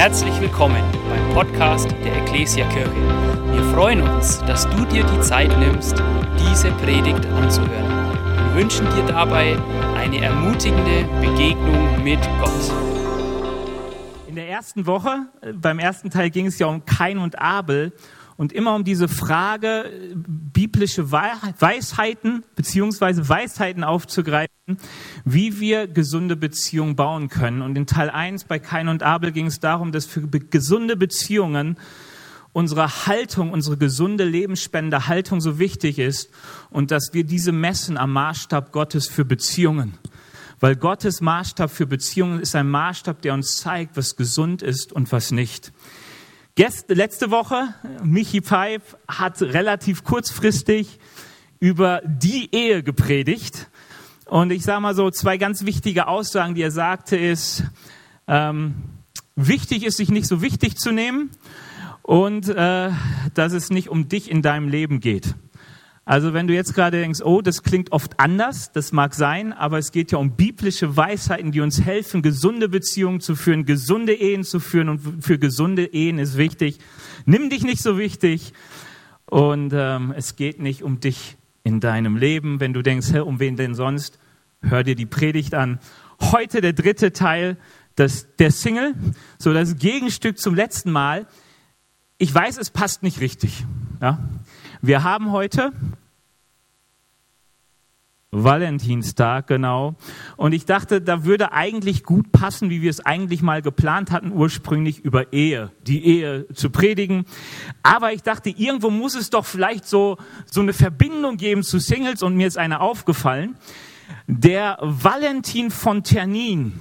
Herzlich willkommen beim Podcast der Ecclesia Kirche. Wir freuen uns, dass du dir die Zeit nimmst, diese Predigt anzuhören. Wir wünschen dir dabei eine ermutigende Begegnung mit Gott. In der ersten Woche, äh, beim ersten Teil ging es ja um Kain und Abel und immer um diese Frage, äh, biblische Weisheiten beziehungsweise Weisheiten aufzugreifen, wie wir gesunde Beziehungen bauen können. Und in Teil 1 bei Kain und Abel ging es darum, dass für gesunde Beziehungen unsere Haltung, unsere gesunde lebensspende Haltung so wichtig ist und dass wir diese messen am Maßstab Gottes für Beziehungen. Weil Gottes Maßstab für Beziehungen ist ein Maßstab, der uns zeigt, was gesund ist und was nicht. Gäste, letzte Woche, Michi Pfeif hat relativ kurzfristig über die Ehe gepredigt. Und ich sage mal so, zwei ganz wichtige Aussagen, die er sagte, ist, ähm, wichtig ist, sich nicht so wichtig zu nehmen und äh, dass es nicht um dich in deinem Leben geht. Also wenn du jetzt gerade denkst, oh, das klingt oft anders, das mag sein, aber es geht ja um biblische Weisheiten, die uns helfen, gesunde Beziehungen zu führen, gesunde Ehen zu führen und für gesunde Ehen ist wichtig, nimm dich nicht so wichtig und ähm, es geht nicht um dich in deinem Leben. Wenn du denkst, hä, um wen denn sonst, hör dir die Predigt an. Heute der dritte Teil das, der Single, so das Gegenstück zum letzten Mal. Ich weiß, es passt nicht richtig. Ja? Wir haben heute Valentinstag, genau. Und ich dachte, da würde eigentlich gut passen, wie wir es eigentlich mal geplant hatten, ursprünglich über Ehe, die Ehe zu predigen. Aber ich dachte, irgendwo muss es doch vielleicht so, so eine Verbindung geben zu Singles und mir ist eine aufgefallen. Der Valentin von Ternin,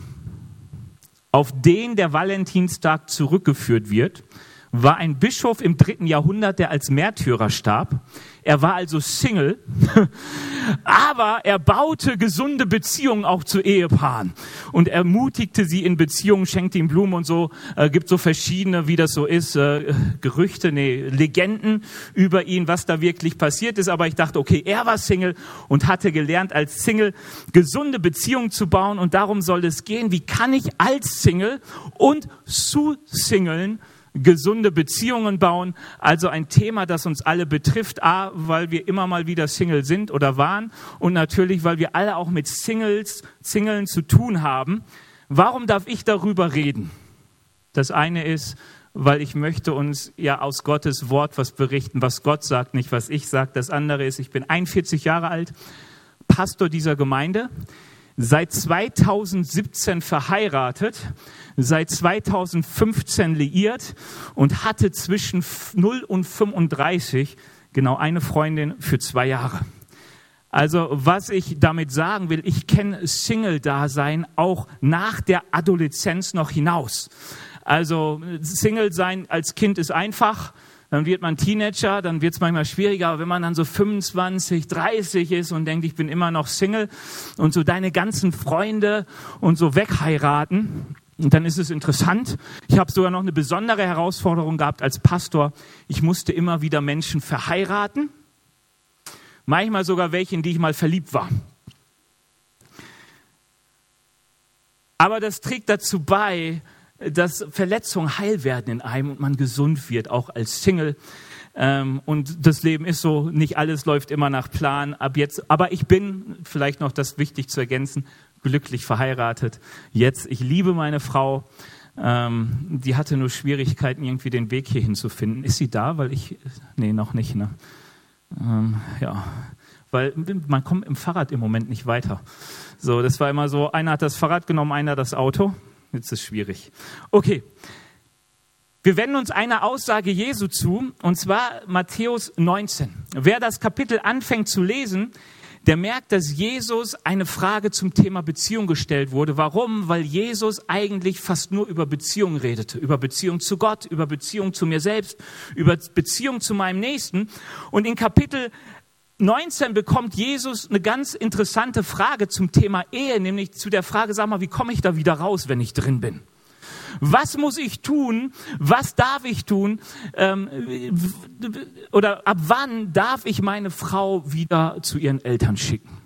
auf den der Valentinstag zurückgeführt wird, war ein Bischof im dritten Jahrhundert, der als Märtyrer starb. Er war also Single, aber er baute gesunde Beziehungen auch zu Ehepaaren und ermutigte sie in Beziehungen, schenkte ihm Blumen und so. Äh, gibt so verschiedene, wie das so ist, äh, Gerüchte, nee, Legenden über ihn, was da wirklich passiert ist. Aber ich dachte, okay, er war Single und hatte gelernt, als Single gesunde Beziehungen zu bauen und darum soll es gehen. Wie kann ich als Single und zu Singlen gesunde Beziehungen bauen. Also ein Thema, das uns alle betrifft. A, weil wir immer mal wieder Single sind oder waren und natürlich, weil wir alle auch mit Singles, Singlen zu tun haben. Warum darf ich darüber reden? Das eine ist, weil ich möchte uns ja aus Gottes Wort was berichten, was Gott sagt, nicht was ich sage. Das andere ist, ich bin 41 Jahre alt, Pastor dieser Gemeinde seit 2017 verheiratet, seit 2015 liiert und hatte zwischen 0 und 35 genau eine Freundin für zwei Jahre. Also was ich damit sagen will, ich kenne Single-Dasein auch nach der Adoleszenz noch hinaus. Also Single sein als Kind ist einfach, dann wird man Teenager, dann wird es manchmal schwieriger, aber wenn man dann so 25, 30 ist und denkt, ich bin immer noch Single und so deine ganzen Freunde und so wegheiraten, und dann ist es interessant. Ich habe sogar noch eine besondere Herausforderung gehabt als Pastor. Ich musste immer wieder Menschen verheiraten, manchmal sogar welche, in die ich mal verliebt war. Aber das trägt dazu bei, dass Verletzungen heil werden in einem und man gesund wird, auch als Single. Ähm, und das Leben ist so, nicht alles läuft immer nach Plan ab jetzt. Aber ich bin, vielleicht noch das wichtig zu ergänzen, glücklich verheiratet. Jetzt, ich liebe meine Frau. Ähm, die hatte nur Schwierigkeiten, irgendwie den Weg hierhin zu finden. Ist sie da? Weil ich, nee, noch nicht, ne? Ähm, ja, weil man kommt im Fahrrad im Moment nicht weiter. So, das war immer so, einer hat das Fahrrad genommen, einer das Auto. Jetzt ist schwierig. Okay. Wir wenden uns einer Aussage Jesu zu, und zwar Matthäus 19. Wer das Kapitel anfängt zu lesen, der merkt, dass Jesus eine Frage zum Thema Beziehung gestellt wurde. Warum? Weil Jesus eigentlich fast nur über Beziehung redete. Über Beziehung zu Gott, über Beziehung zu mir selbst, über Beziehung zu meinem Nächsten. Und in Kapitel 19 bekommt Jesus eine ganz interessante Frage zum Thema Ehe, nämlich zu der Frage, sag mal, wie komme ich da wieder raus, wenn ich drin bin? Was muss ich tun? Was darf ich tun? Ähm, oder ab wann darf ich meine Frau wieder zu ihren Eltern schicken?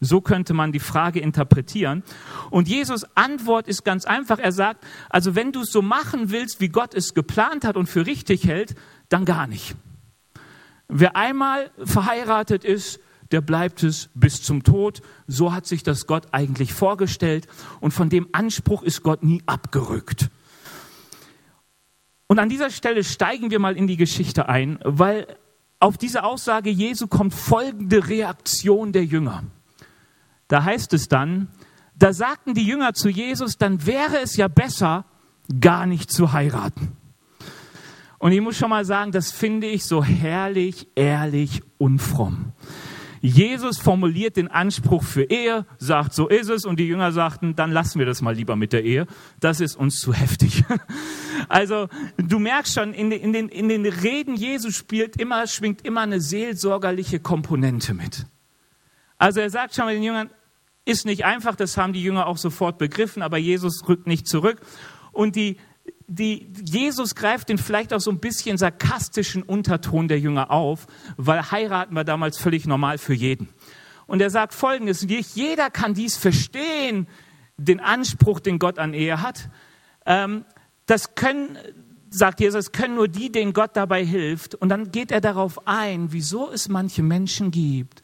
So könnte man die Frage interpretieren. Und Jesus Antwort ist ganz einfach. Er sagt, also wenn du es so machen willst, wie Gott es geplant hat und für richtig hält, dann gar nicht. Wer einmal verheiratet ist, der bleibt es bis zum Tod. So hat sich das Gott eigentlich vorgestellt. Und von dem Anspruch ist Gott nie abgerückt. Und an dieser Stelle steigen wir mal in die Geschichte ein, weil auf diese Aussage Jesu kommt folgende Reaktion der Jünger. Da heißt es dann, da sagten die Jünger zu Jesus, dann wäre es ja besser, gar nicht zu heiraten. Und ich muss schon mal sagen, das finde ich so herrlich, ehrlich und fromm. Jesus formuliert den Anspruch für Ehe, sagt, so ist es, und die Jünger sagten, dann lassen wir das mal lieber mit der Ehe. Das ist uns zu heftig. Also, du merkst schon, in den, in den, in den Reden Jesu spielt immer, schwingt immer eine seelsorgerliche Komponente mit. Also, er sagt schon den Jüngern, ist nicht einfach, das haben die Jünger auch sofort begriffen, aber Jesus rückt nicht zurück. Und die die, Jesus greift den vielleicht auch so ein bisschen sarkastischen Unterton der Jünger auf, weil heiraten war damals völlig normal für jeden. Und er sagt Folgendes, nicht jeder kann dies verstehen, den Anspruch, den Gott an Ehe hat. Ähm, das können, sagt Jesus, können nur die, denen Gott dabei hilft. Und dann geht er darauf ein, wieso es manche Menschen gibt,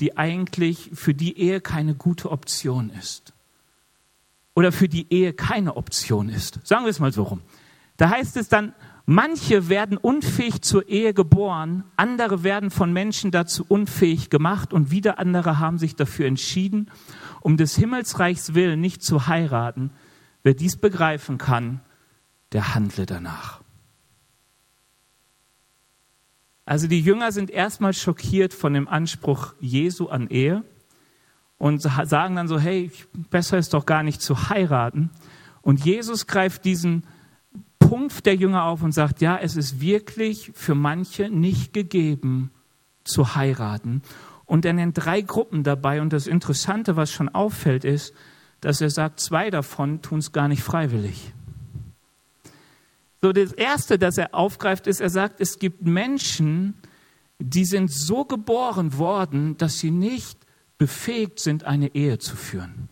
die eigentlich für die Ehe keine gute Option ist oder für die Ehe keine Option ist. Sagen wir es mal so rum. Da heißt es dann, manche werden unfähig zur Ehe geboren, andere werden von Menschen dazu unfähig gemacht und wieder andere haben sich dafür entschieden, um des Himmelsreichs willen nicht zu heiraten. Wer dies begreifen kann, der handle danach. Also die Jünger sind erstmal schockiert von dem Anspruch Jesu an Ehe und sagen dann so, hey, besser ist doch gar nicht zu heiraten. Und Jesus greift diesen Punkt der Jünger auf und sagt, ja, es ist wirklich für manche nicht gegeben zu heiraten. Und er nennt drei Gruppen dabei. Und das Interessante, was schon auffällt, ist, dass er sagt, zwei davon tun es gar nicht freiwillig. So, das erste, das er aufgreift, ist, er sagt, es gibt Menschen, die sind so geboren worden, dass sie nicht befähigt sind, eine Ehe zu führen.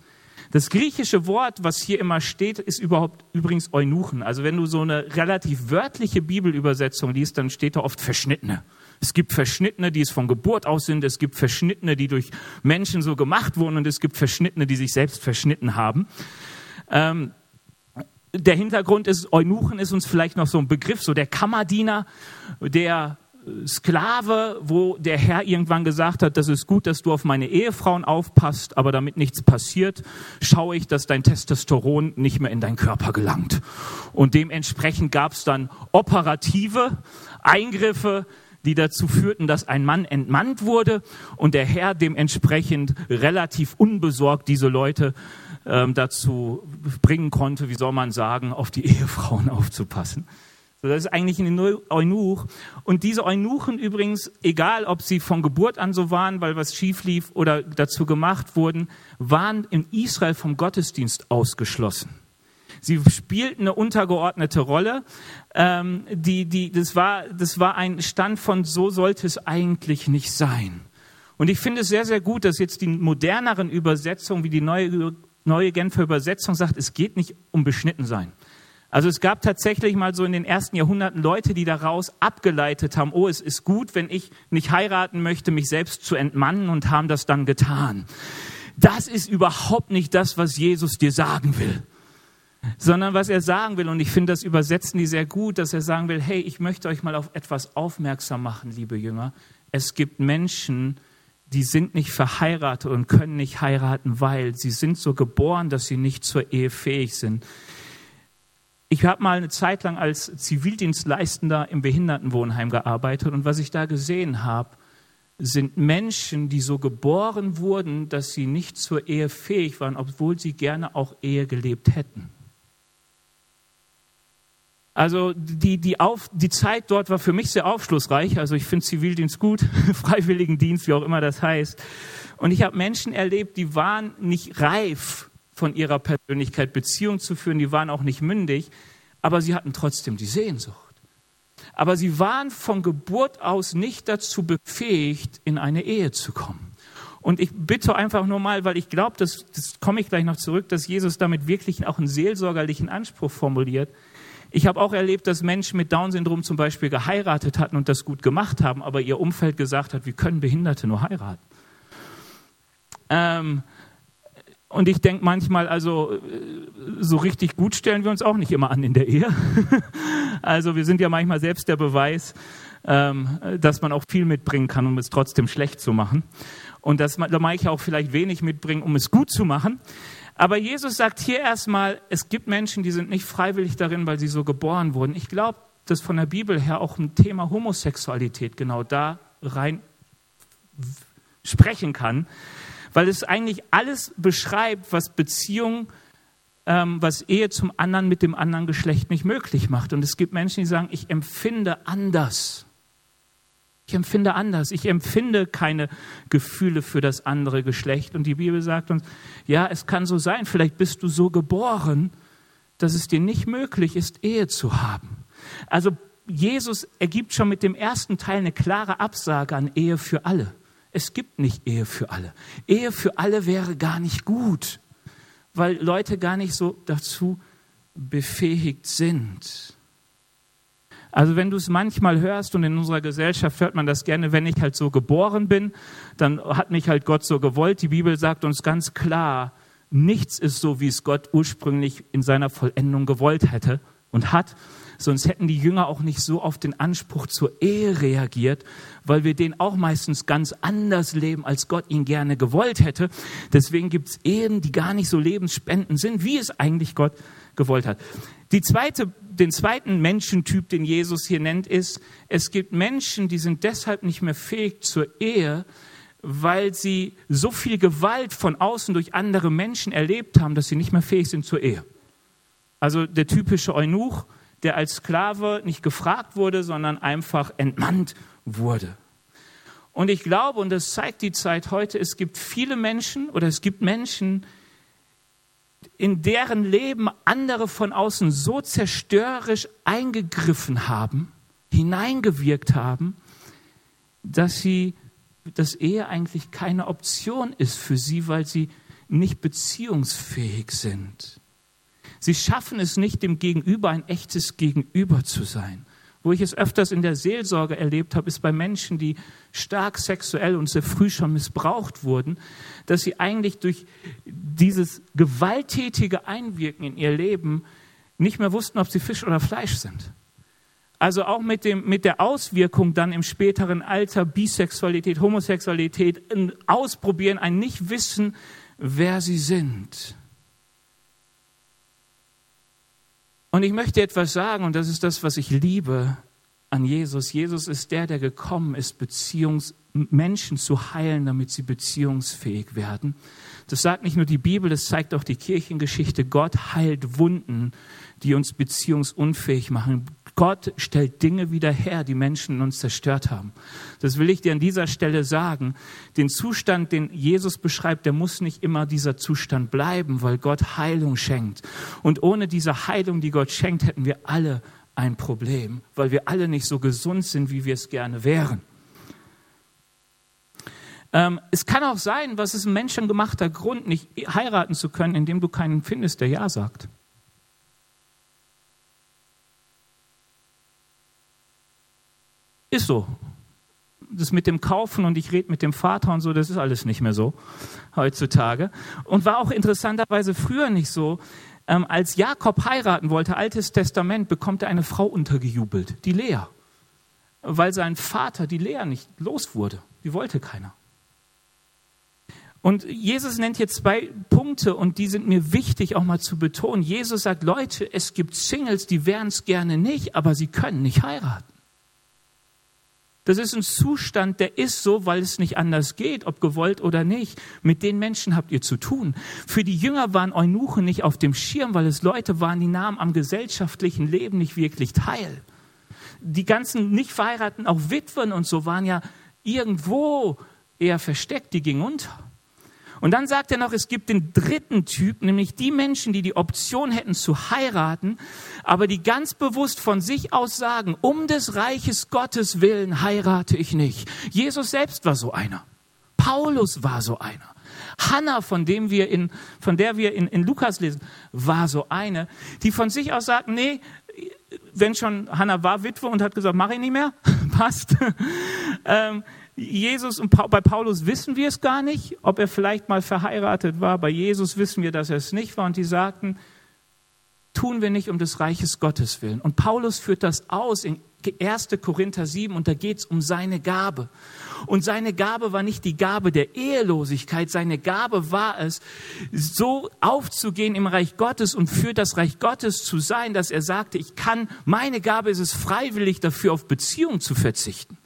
Das griechische Wort, was hier immer steht, ist überhaupt übrigens Eunuchen. Also wenn du so eine relativ wörtliche Bibelübersetzung liest, dann steht da oft Verschnittene. Es gibt Verschnittene, die es von Geburt aus sind. Es gibt Verschnittene, die durch Menschen so gemacht wurden. Und es gibt Verschnittene, die sich selbst verschnitten haben. Ähm, der Hintergrund ist, Eunuchen ist uns vielleicht noch so ein Begriff, so der Kammerdiener, der Sklave, wo der Herr irgendwann gesagt hat, das ist gut, dass du auf meine Ehefrauen aufpasst, aber damit nichts passiert, schaue ich, dass dein Testosteron nicht mehr in deinen Körper gelangt. Und dementsprechend gab es dann operative Eingriffe, die dazu führten, dass ein Mann entmannt wurde und der Herr dementsprechend relativ unbesorgt diese Leute ähm, dazu bringen konnte, wie soll man sagen, auf die Ehefrauen aufzupassen. Das ist eigentlich ein Eunuch. Und diese Eunuchen übrigens, egal ob sie von Geburt an so waren, weil was schief lief oder dazu gemacht wurden, waren in Israel vom Gottesdienst ausgeschlossen. Sie spielten eine untergeordnete Rolle. Ähm, die, die, das, war, das war ein Stand von, so sollte es eigentlich nicht sein. Und ich finde es sehr, sehr gut, dass jetzt die moderneren Übersetzungen, wie die neue, neue Genfer Übersetzung sagt, es geht nicht um beschnitten sein. Also es gab tatsächlich mal so in den ersten Jahrhunderten Leute, die daraus abgeleitet haben, oh, es ist gut, wenn ich nicht heiraten möchte, mich selbst zu entmannen und haben das dann getan. Das ist überhaupt nicht das, was Jesus dir sagen will sondern was er sagen will, und ich finde, das übersetzen die sehr gut, dass er sagen will, hey, ich möchte euch mal auf etwas aufmerksam machen, liebe Jünger. Es gibt Menschen, die sind nicht verheiratet und können nicht heiraten, weil sie sind so geboren, dass sie nicht zur Ehe fähig sind. Ich habe mal eine Zeit lang als Zivildienstleistender im Behindertenwohnheim gearbeitet und was ich da gesehen habe, sind Menschen, die so geboren wurden, dass sie nicht zur Ehe fähig waren, obwohl sie gerne auch Ehe gelebt hätten. Also die, die, Auf, die Zeit dort war für mich sehr aufschlussreich. Also ich finde Zivildienst gut, Freiwilligendienst, wie auch immer das heißt. Und ich habe Menschen erlebt, die waren nicht reif von ihrer Persönlichkeit Beziehung zu führen. Die waren auch nicht mündig, aber sie hatten trotzdem die Sehnsucht. Aber sie waren von Geburt aus nicht dazu befähigt, in eine Ehe zu kommen. Und ich bitte einfach nur mal, weil ich glaube, das, das komme ich gleich noch zurück, dass Jesus damit wirklich auch einen seelsorgerlichen Anspruch formuliert. Ich habe auch erlebt, dass Menschen mit Down-Syndrom zum Beispiel geheiratet hatten und das gut gemacht haben, aber ihr Umfeld gesagt hat, wie können Behinderte nur heiraten? Ähm, und ich denke manchmal, also so richtig gut stellen wir uns auch nicht immer an in der Ehe. also wir sind ja manchmal selbst der Beweis, ähm, dass man auch viel mitbringen kann, um es trotzdem schlecht zu machen. Und dass man, da mag ich auch vielleicht wenig mitbringen, um es gut zu machen. Aber Jesus sagt hier erstmal, es gibt Menschen, die sind nicht freiwillig darin, weil sie so geboren wurden. Ich glaube, dass von der Bibel her auch ein Thema Homosexualität genau da rein sprechen kann weil es eigentlich alles beschreibt, was Beziehung, ähm, was Ehe zum anderen mit dem anderen Geschlecht nicht möglich macht. Und es gibt Menschen, die sagen, ich empfinde anders. Ich empfinde anders. Ich empfinde keine Gefühle für das andere Geschlecht. Und die Bibel sagt uns, ja, es kann so sein. Vielleicht bist du so geboren, dass es dir nicht möglich ist, Ehe zu haben. Also Jesus ergibt schon mit dem ersten Teil eine klare Absage an Ehe für alle. Es gibt nicht Ehe für alle. Ehe für alle wäre gar nicht gut, weil Leute gar nicht so dazu befähigt sind. Also wenn du es manchmal hörst und in unserer Gesellschaft hört man das gerne, wenn ich halt so geboren bin, dann hat mich halt Gott so gewollt. Die Bibel sagt uns ganz klar, nichts ist so, wie es Gott ursprünglich in seiner Vollendung gewollt hätte und hat, Sonst hätten die Jünger auch nicht so auf den Anspruch zur Ehe reagiert, weil wir den auch meistens ganz anders leben, als Gott ihn gerne gewollt hätte. Deswegen gibt es Ehen, die gar nicht so lebensspendend sind, wie es eigentlich Gott gewollt hat. Die zweite, den zweiten Menschentyp, den Jesus hier nennt, ist, es gibt Menschen, die sind deshalb nicht mehr fähig zur Ehe, weil sie so viel Gewalt von außen durch andere Menschen erlebt haben, dass sie nicht mehr fähig sind zur Ehe. Also der typische Eunuch, der als Sklave nicht gefragt wurde, sondern einfach entmannt wurde. Und ich glaube, und das zeigt die Zeit heute, es gibt viele Menschen oder es gibt Menschen, in deren Leben andere von außen so zerstörerisch eingegriffen haben, hineingewirkt haben, dass sie, dass Ehe eigentlich keine Option ist für sie, weil sie nicht beziehungsfähig sind. Sie schaffen es nicht, dem Gegenüber ein echtes Gegenüber zu sein. Wo ich es öfters in der Seelsorge erlebt habe, ist bei Menschen, die stark sexuell und sehr früh schon missbraucht wurden, dass sie eigentlich durch dieses gewalttätige Einwirken in ihr Leben nicht mehr wussten, ob sie Fisch oder Fleisch sind. Also auch mit, dem, mit der Auswirkung dann im späteren Alter Bisexualität, Homosexualität, ein Ausprobieren, ein Nichtwissen, wer sie sind. Und ich möchte etwas sagen, und das ist das, was ich liebe an Jesus. Jesus ist der, der gekommen ist, Beziehungs Menschen zu heilen, damit sie beziehungsfähig werden. Das sagt nicht nur die Bibel, das zeigt auch die Kirchengeschichte. Gott heilt Wunden, die uns beziehungsunfähig machen. Gott stellt Dinge wieder her, die Menschen in uns zerstört haben. Das will ich dir an dieser Stelle sagen. Den Zustand, den Jesus beschreibt, der muss nicht immer dieser Zustand bleiben, weil Gott Heilung schenkt. Und ohne diese Heilung, die Gott schenkt, hätten wir alle ein Problem, weil wir alle nicht so gesund sind, wie wir es gerne wären. Ähm, es kann auch sein, was ist ein menschengemachter Grund, nicht heiraten zu können, indem du keinen findest, der Ja sagt. Ist so. Das mit dem Kaufen und ich rede mit dem Vater und so, das ist alles nicht mehr so heutzutage. Und war auch interessanterweise früher nicht so. Ähm, als Jakob heiraten wollte, Altes Testament, bekommt er eine Frau untergejubelt, die Lea. Weil sein Vater die Lea nicht los wurde. Die wollte keiner. Und Jesus nennt hier zwei Punkte und die sind mir wichtig auch mal zu betonen. Jesus sagt, Leute, es gibt Singles, die wären es gerne nicht, aber sie können nicht heiraten. Das ist ein Zustand, der ist so, weil es nicht anders geht, ob gewollt oder nicht. Mit den Menschen habt ihr zu tun. Für die Jünger waren Eunuchen nicht auf dem Schirm, weil es Leute waren, die nahmen am gesellschaftlichen Leben nicht wirklich teil. Die ganzen nicht verheirateten, auch Witwen und so waren ja irgendwo eher versteckt, die gingen unter. Und dann sagt er noch, es gibt den dritten Typ, nämlich die Menschen, die die Option hätten zu heiraten, aber die ganz bewusst von sich aus sagen, um des Reiches Gottes willen heirate ich nicht. Jesus selbst war so einer. Paulus war so einer. Hannah, von dem wir in, von der wir in, in Lukas lesen, war so eine, die von sich aus sagt, nee, wenn schon Hannah war Witwe und hat gesagt, mach ich nicht mehr, passt. ähm, Jesus und bei Paulus wissen wir es gar nicht, ob er vielleicht mal verheiratet war. Bei Jesus wissen wir, dass er es nicht war. Und die sagten, tun wir nicht um des Reiches Gottes willen. Und Paulus führt das aus in 1. Korinther 7 und da geht es um seine Gabe. Und seine Gabe war nicht die Gabe der Ehelosigkeit, seine Gabe war es, so aufzugehen im Reich Gottes und für das Reich Gottes zu sein, dass er sagte, ich kann, meine Gabe ist es freiwillig dafür auf Beziehung zu verzichten.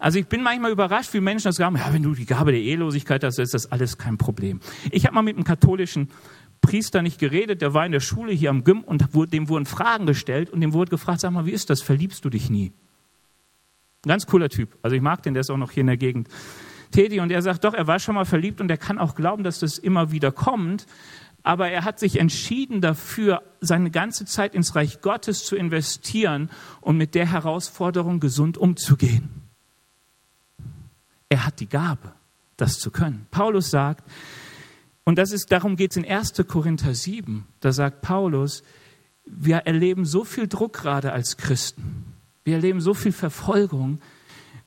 Also ich bin manchmal überrascht, wie Menschen das sagen, ja, wenn du die Gabe der Ehelosigkeit hast, ist das alles kein Problem. Ich habe mal mit einem katholischen Priester nicht geredet, der war in der Schule hier am Gym und dem wurden Fragen gestellt und dem wurde gefragt, sag mal, wie ist das, verliebst du dich nie? ganz cooler Typ. Also ich mag den, der ist auch noch hier in der Gegend tätig und er sagt, doch, er war schon mal verliebt und er kann auch glauben, dass das immer wieder kommt. Aber er hat sich entschieden dafür, seine ganze Zeit ins Reich Gottes zu investieren und mit der Herausforderung gesund umzugehen. Er hat die Gabe, das zu können. Paulus sagt, und das ist, darum geht es in 1. Korinther 7. Da sagt Paulus, wir erleben so viel Druck gerade als Christen. Wir erleben so viel Verfolgung.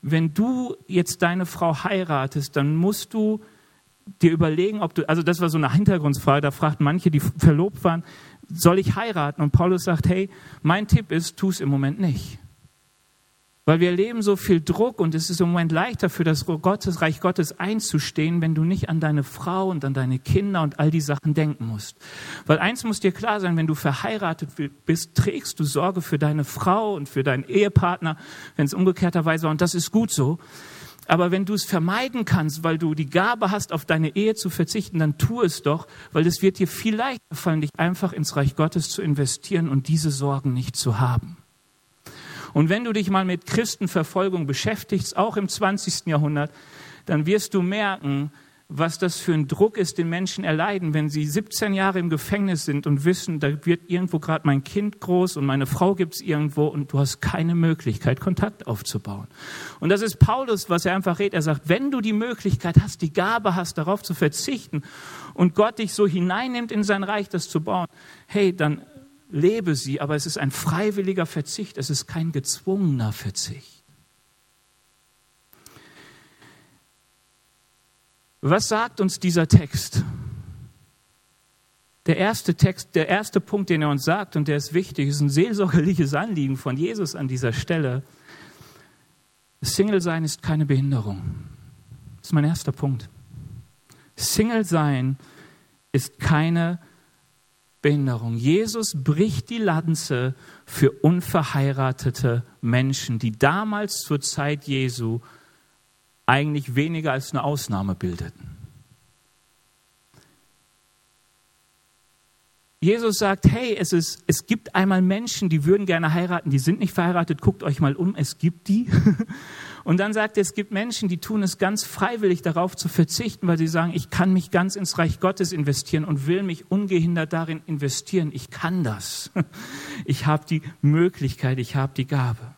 Wenn du jetzt deine Frau heiratest, dann musst du dir überlegen, ob du, also das war so eine Hintergrundfrage, da fragten manche, die verlobt waren, soll ich heiraten? Und Paulus sagt, hey, mein Tipp ist, tu es im Moment nicht. Weil wir erleben so viel Druck und es ist im Moment leichter für das Gottes, Reich Gottes einzustehen, wenn du nicht an deine Frau und an deine Kinder und all die Sachen denken musst. Weil eins muss dir klar sein, wenn du verheiratet bist, trägst du Sorge für deine Frau und für deinen Ehepartner, wenn es umgekehrterweise war. Und das ist gut so. Aber wenn du es vermeiden kannst, weil du die Gabe hast, auf deine Ehe zu verzichten, dann tu es doch, weil es wird dir viel leichter fallen, dich einfach ins Reich Gottes zu investieren und diese Sorgen nicht zu haben. Und wenn du dich mal mit Christenverfolgung beschäftigst, auch im 20. Jahrhundert, dann wirst du merken, was das für ein Druck ist, den Menschen erleiden, wenn sie 17 Jahre im Gefängnis sind und wissen, da wird irgendwo gerade mein Kind groß und meine Frau gibt's irgendwo und du hast keine Möglichkeit, Kontakt aufzubauen. Und das ist Paulus, was er einfach redet. Er sagt, wenn du die Möglichkeit hast, die Gabe hast, darauf zu verzichten und Gott dich so hineinnimmt in sein Reich, das zu bauen, hey, dann lebe sie, aber es ist ein freiwilliger Verzicht, es ist kein gezwungener Verzicht. Was sagt uns dieser Text? Der erste Text, der erste Punkt, den er uns sagt, und der ist wichtig, ist ein seelsorgerliches Anliegen von Jesus an dieser Stelle. Single sein ist keine Behinderung. Das ist mein erster Punkt. Single sein ist keine Behinderung. Behinderung. Jesus bricht die Lanze für unverheiratete Menschen, die damals zur Zeit Jesu eigentlich weniger als eine Ausnahme bildeten. Jesus sagt, hey, es, ist, es gibt einmal Menschen, die würden gerne heiraten, die sind nicht verheiratet, guckt euch mal um, es gibt die. Und dann sagt er, es gibt Menschen, die tun es ganz freiwillig darauf zu verzichten, weil sie sagen, ich kann mich ganz ins Reich Gottes investieren und will mich ungehindert darin investieren. Ich kann das. Ich habe die Möglichkeit, ich habe die Gabe.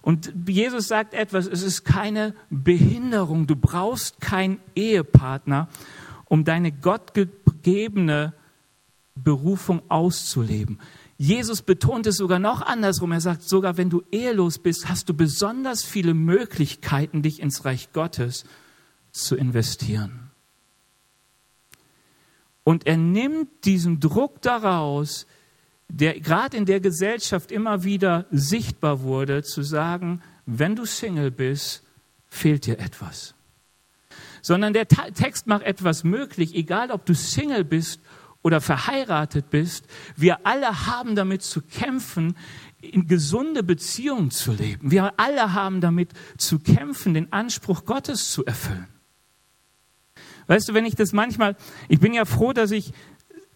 Und Jesus sagt etwas, es ist keine Behinderung. Du brauchst keinen Ehepartner, um deine gottgegebene Berufung auszuleben. Jesus betont es sogar noch andersrum. Er sagt, sogar wenn du ehelos bist, hast du besonders viele Möglichkeiten, dich ins Reich Gottes zu investieren. Und er nimmt diesen Druck daraus, der gerade in der Gesellschaft immer wieder sichtbar wurde, zu sagen, wenn du Single bist, fehlt dir etwas. Sondern der Text macht etwas möglich, egal ob du Single bist oder verheiratet bist, wir alle haben damit zu kämpfen, in gesunde Beziehungen zu leben. Wir alle haben damit zu kämpfen, den Anspruch Gottes zu erfüllen. Weißt du, wenn ich das manchmal, ich bin ja froh, dass ich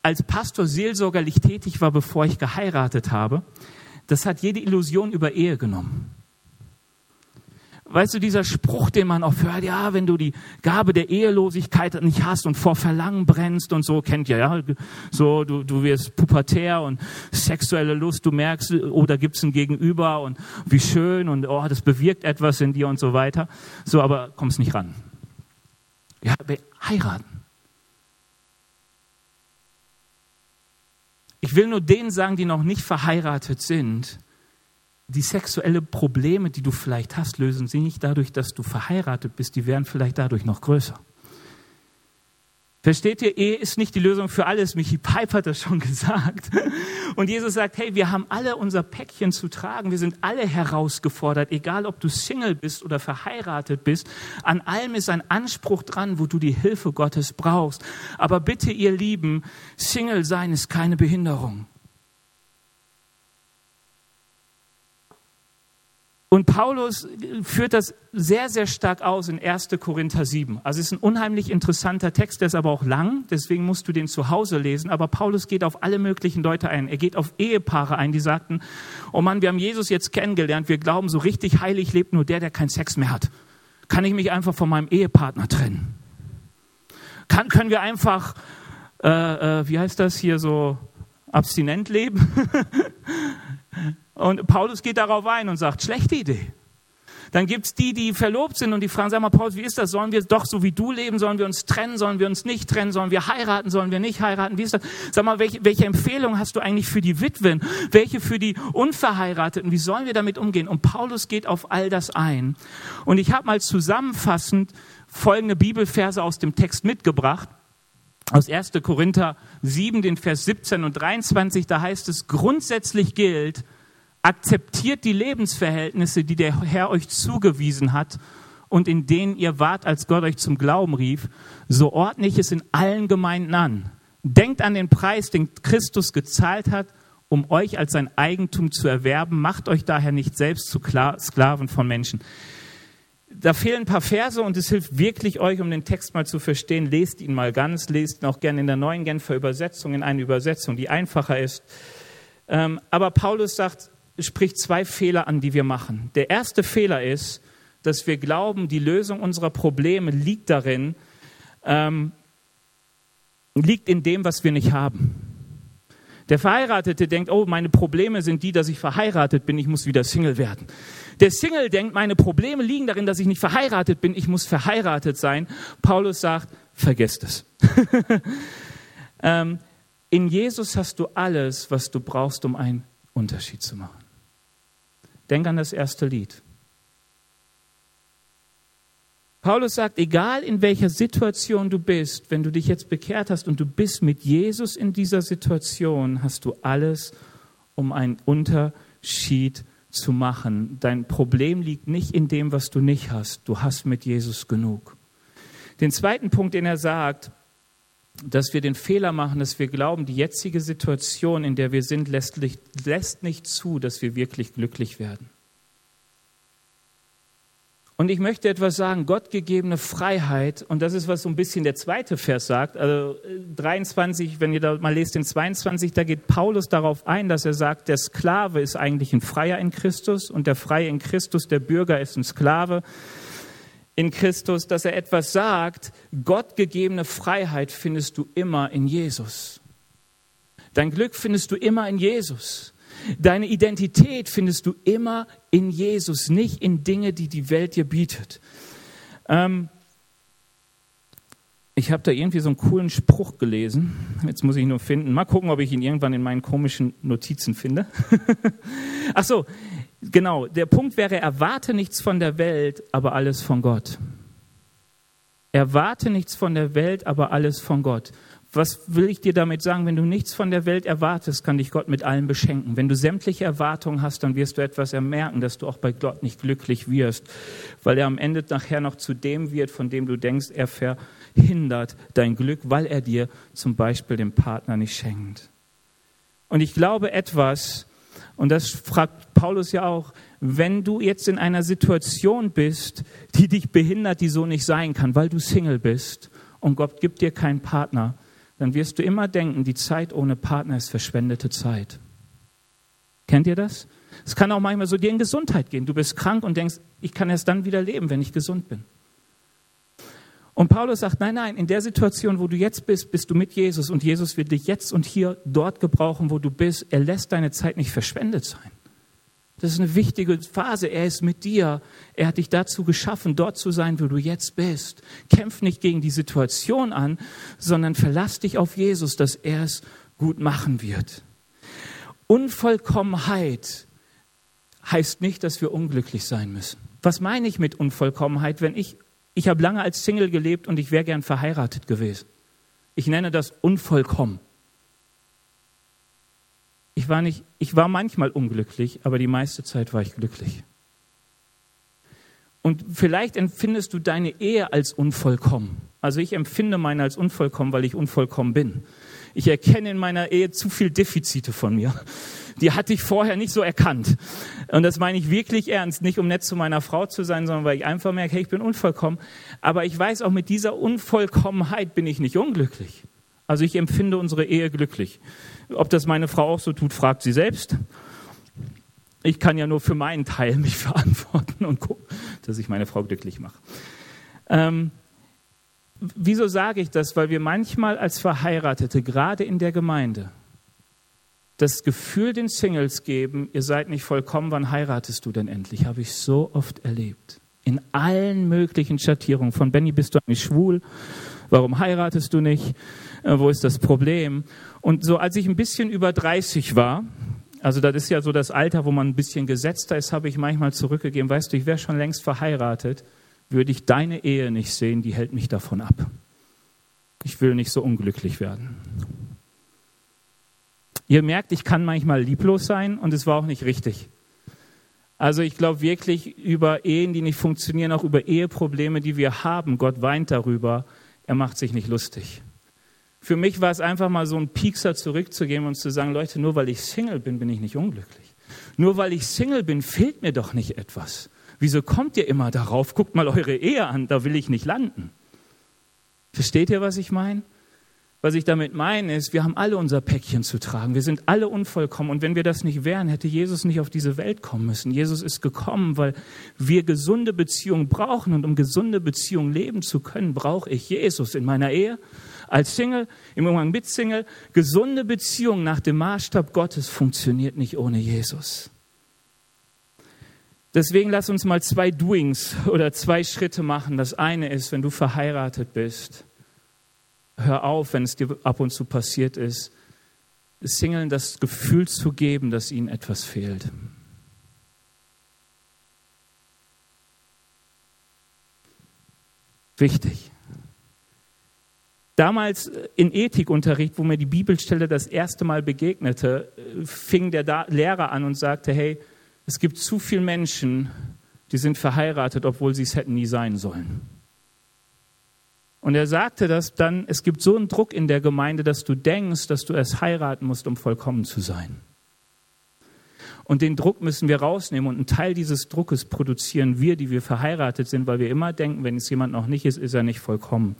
als Pastor seelsorgerlich tätig war, bevor ich geheiratet habe. Das hat jede Illusion über Ehe genommen. Weißt du, dieser Spruch, den man oft hört, ja, wenn du die Gabe der Ehelosigkeit nicht hast und vor Verlangen brennst und so, kennt ihr, ja, so, du, du wirst pubertär und sexuelle Lust, du merkst, oh, da gibt's ein Gegenüber und wie schön und oh, das bewirkt etwas in dir und so weiter. So, aber kommst nicht ran. Ja, heiraten. Ich will nur denen sagen, die noch nicht verheiratet sind, die sexuelle Probleme, die du vielleicht hast, lösen sie nicht dadurch, dass du verheiratet bist, die werden vielleicht dadurch noch größer. Versteht ihr, Ehe ist nicht die Lösung für alles. Michi Pipe hat das schon gesagt. Und Jesus sagt, hey, wir haben alle unser Päckchen zu tragen. Wir sind alle herausgefordert, egal ob du Single bist oder verheiratet bist. An allem ist ein Anspruch dran, wo du die Hilfe Gottes brauchst. Aber bitte, ihr Lieben, Single sein ist keine Behinderung. Und Paulus führt das sehr, sehr stark aus in 1. Korinther 7. Also es ist ein unheimlich interessanter Text, der ist aber auch lang, deswegen musst du den zu Hause lesen. Aber Paulus geht auf alle möglichen Leute ein. Er geht auf Ehepaare ein, die sagten, oh Mann, wir haben Jesus jetzt kennengelernt, wir glauben, so richtig heilig lebt nur der, der keinen Sex mehr hat. Kann ich mich einfach von meinem Ehepartner trennen? Kann, können wir einfach, äh, äh, wie heißt das hier so, abstinent leben? Und Paulus geht darauf ein und sagt, schlechte Idee. Dann gibt's die, die verlobt sind und die fragen, sag mal, Paulus, wie ist das? Sollen wir doch so wie du leben? Sollen wir uns trennen? Sollen wir uns nicht trennen? Sollen wir heiraten? Sollen wir nicht heiraten? Wie ist das? Sag mal, welche, welche Empfehlung hast du eigentlich für die Witwen? Welche für die Unverheirateten? Wie sollen wir damit umgehen? Und Paulus geht auf all das ein. Und ich habe mal zusammenfassend folgende Bibelverse aus dem Text mitgebracht aus 1. Korinther 7, den Vers 17 und 23, da heißt es, grundsätzlich gilt, akzeptiert die Lebensverhältnisse, die der Herr euch zugewiesen hat und in denen ihr wart, als Gott euch zum Glauben rief, so ordne ich es in allen Gemeinden an. Denkt an den Preis, den Christus gezahlt hat, um euch als sein Eigentum zu erwerben. Macht euch daher nicht selbst zu Sklaven von Menschen da fehlen ein paar Verse und es hilft wirklich euch, um den Text mal zu verstehen. Lest ihn mal ganz, lest ihn auch gerne in der neuen Genfer Übersetzung, in eine Übersetzung, die einfacher ist. Ähm, aber Paulus sagt, spricht zwei Fehler an, die wir machen. Der erste Fehler ist, dass wir glauben, die Lösung unserer Probleme liegt darin, ähm, liegt in dem, was wir nicht haben. Der Verheiratete denkt, oh, meine Probleme sind die, dass ich verheiratet bin, ich muss wieder Single werden. Der Single denkt, meine Probleme liegen darin, dass ich nicht verheiratet bin, ich muss verheiratet sein. Paulus sagt, vergesst es. ähm, in Jesus hast du alles, was du brauchst, um einen Unterschied zu machen. Denk an das erste Lied. Paulus sagt, egal in welcher Situation du bist, wenn du dich jetzt bekehrt hast und du bist mit Jesus in dieser Situation, hast du alles, um einen Unterschied zu machen. Dein Problem liegt nicht in dem, was du nicht hast. Du hast mit Jesus genug. Den zweiten Punkt, den er sagt, dass wir den Fehler machen, dass wir glauben, die jetzige Situation, in der wir sind, lässt, lässt nicht zu, dass wir wirklich glücklich werden. Und ich möchte etwas sagen, gottgegebene Freiheit, und das ist, was so ein bisschen der zweite Vers sagt, also 23, äh, wenn ihr da mal lest, den 22, da geht Paulus darauf ein, dass er sagt, der Sklave ist eigentlich ein Freier in Christus und der Freie in Christus, der Bürger ist ein Sklave in Christus, dass er etwas sagt, gottgegebene Freiheit findest du immer in Jesus. Dein Glück findest du immer in Jesus. Deine Identität findest du immer in Jesus, nicht in Dinge, die die Welt dir bietet. Ähm, ich habe da irgendwie so einen coolen Spruch gelesen. Jetzt muss ich ihn nur finden. Mal gucken, ob ich ihn irgendwann in meinen komischen Notizen finde. Ach so, genau. Der Punkt wäre, erwarte nichts von der Welt, aber alles von Gott. Erwarte nichts von der Welt, aber alles von Gott. Was will ich dir damit sagen? Wenn du nichts von der Welt erwartest, kann dich Gott mit allem beschenken. Wenn du sämtliche Erwartungen hast, dann wirst du etwas ermerken, dass du auch bei Gott nicht glücklich wirst, weil er am Ende nachher noch zu dem wird, von dem du denkst, er verhindert dein Glück, weil er dir zum Beispiel den Partner nicht schenkt. Und ich glaube etwas, und das fragt Paulus ja auch, wenn du jetzt in einer Situation bist, die dich behindert, die so nicht sein kann, weil du Single bist und Gott gibt dir keinen Partner, dann wirst du immer denken, die Zeit ohne Partner ist verschwendete Zeit. Kennt ihr das? Es kann auch manchmal so dir in Gesundheit gehen. Du bist krank und denkst, ich kann erst dann wieder leben, wenn ich gesund bin. Und Paulus sagt, nein, nein, in der Situation, wo du jetzt bist, bist du mit Jesus und Jesus wird dich jetzt und hier dort gebrauchen, wo du bist. Er lässt deine Zeit nicht verschwendet sein. Das ist eine wichtige Phase. Er ist mit dir. Er hat dich dazu geschaffen, dort zu sein, wo du jetzt bist. Kämpf nicht gegen die Situation an, sondern verlass dich auf Jesus, dass er es gut machen wird. Unvollkommenheit heißt nicht, dass wir unglücklich sein müssen. Was meine ich mit Unvollkommenheit, wenn ich, ich habe lange als Single gelebt und ich wäre gern verheiratet gewesen. Ich nenne das unvollkommen. Ich war nicht, ich war manchmal unglücklich, aber die meiste Zeit war ich glücklich. Und vielleicht empfindest du deine Ehe als unvollkommen. Also ich empfinde meine als unvollkommen, weil ich unvollkommen bin. Ich erkenne in meiner Ehe zu viel Defizite von mir. Die hatte ich vorher nicht so erkannt. Und das meine ich wirklich ernst. Nicht um nett zu meiner Frau zu sein, sondern weil ich einfach merke, hey, ich bin unvollkommen. Aber ich weiß auch, mit dieser Unvollkommenheit bin ich nicht unglücklich. Also ich empfinde unsere Ehe glücklich. Ob das meine Frau auch so tut, fragt sie selbst. Ich kann ja nur für meinen Teil mich verantworten und gucken, dass ich meine Frau glücklich mache. Ähm, wieso sage ich das? Weil wir manchmal als Verheiratete, gerade in der Gemeinde, das Gefühl den Singles geben, ihr seid nicht vollkommen, wann heiratest du denn endlich? Habe ich so oft erlebt. In allen möglichen Schattierungen. Von Benny bist du eigentlich schwul? Warum heiratest du nicht? Äh, wo ist das Problem? Und so als ich ein bisschen über 30 war, also das ist ja so das Alter, wo man ein bisschen gesetzter ist, habe ich manchmal zurückgegeben, weißt du, ich wäre schon längst verheiratet, würde ich deine Ehe nicht sehen, die hält mich davon ab. Ich will nicht so unglücklich werden. Ihr merkt, ich kann manchmal lieblos sein und es war auch nicht richtig. Also ich glaube wirklich über Ehen, die nicht funktionieren, auch über Eheprobleme, die wir haben. Gott weint darüber. Er macht sich nicht lustig. Für mich war es einfach mal so ein Piekser zurückzugeben und zu sagen, Leute, nur weil ich Single bin, bin ich nicht unglücklich. Nur weil ich Single bin, fehlt mir doch nicht etwas. Wieso kommt ihr immer darauf? Guckt mal eure Ehe an, da will ich nicht landen. Versteht ihr, was ich meine? Was ich damit meine, ist, wir haben alle unser Päckchen zu tragen. Wir sind alle unvollkommen. Und wenn wir das nicht wären, hätte Jesus nicht auf diese Welt kommen müssen. Jesus ist gekommen, weil wir gesunde Beziehungen brauchen. Und um gesunde Beziehungen leben zu können, brauche ich Jesus in meiner Ehe, als Single, im Umgang mit Single. Gesunde Beziehung nach dem Maßstab Gottes funktioniert nicht ohne Jesus. Deswegen lass uns mal zwei Doings oder zwei Schritte machen. Das eine ist, wenn du verheiratet bist, hör auf, wenn es dir ab und zu passiert ist, Singlen das Gefühl zu geben, dass ihnen etwas fehlt. Wichtig. Damals in Ethikunterricht, wo mir die Bibelstelle das erste Mal begegnete, fing der Lehrer an und sagte, hey, es gibt zu viele Menschen, die sind verheiratet, obwohl sie es hätten nie sein sollen. Und er sagte das dann, es gibt so einen Druck in der Gemeinde, dass du denkst, dass du erst heiraten musst, um vollkommen zu sein. Und den Druck müssen wir rausnehmen. Und einen Teil dieses Druckes produzieren wir, die wir verheiratet sind, weil wir immer denken, wenn es jemand noch nicht ist, ist er nicht vollkommen.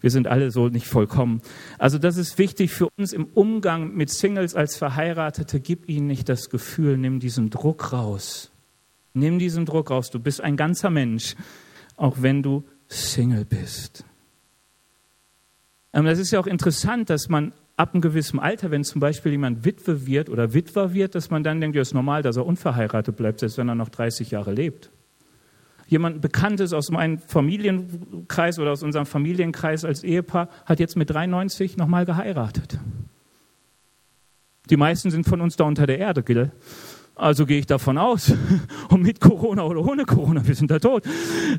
Wir sind alle so nicht vollkommen. Also das ist wichtig für uns im Umgang mit Singles als Verheiratete. Gib ihnen nicht das Gefühl, nimm diesen Druck raus. Nimm diesen Druck raus. Du bist ein ganzer Mensch, auch wenn du Single bist. Ähm, das ist ja auch interessant, dass man ab einem gewissen Alter, wenn zum Beispiel jemand Witwe wird oder Witwer wird, dass man dann denkt, ja, ist normal, dass er unverheiratet bleibt, selbst wenn er noch 30 Jahre lebt jemand Bekanntes aus meinem Familienkreis oder aus unserem Familienkreis als Ehepaar hat jetzt mit 93 nochmal geheiratet. Die meisten sind von uns da unter der Erde, Gil. Also gehe ich davon aus. Und mit Corona oder ohne Corona, wir sind da tot.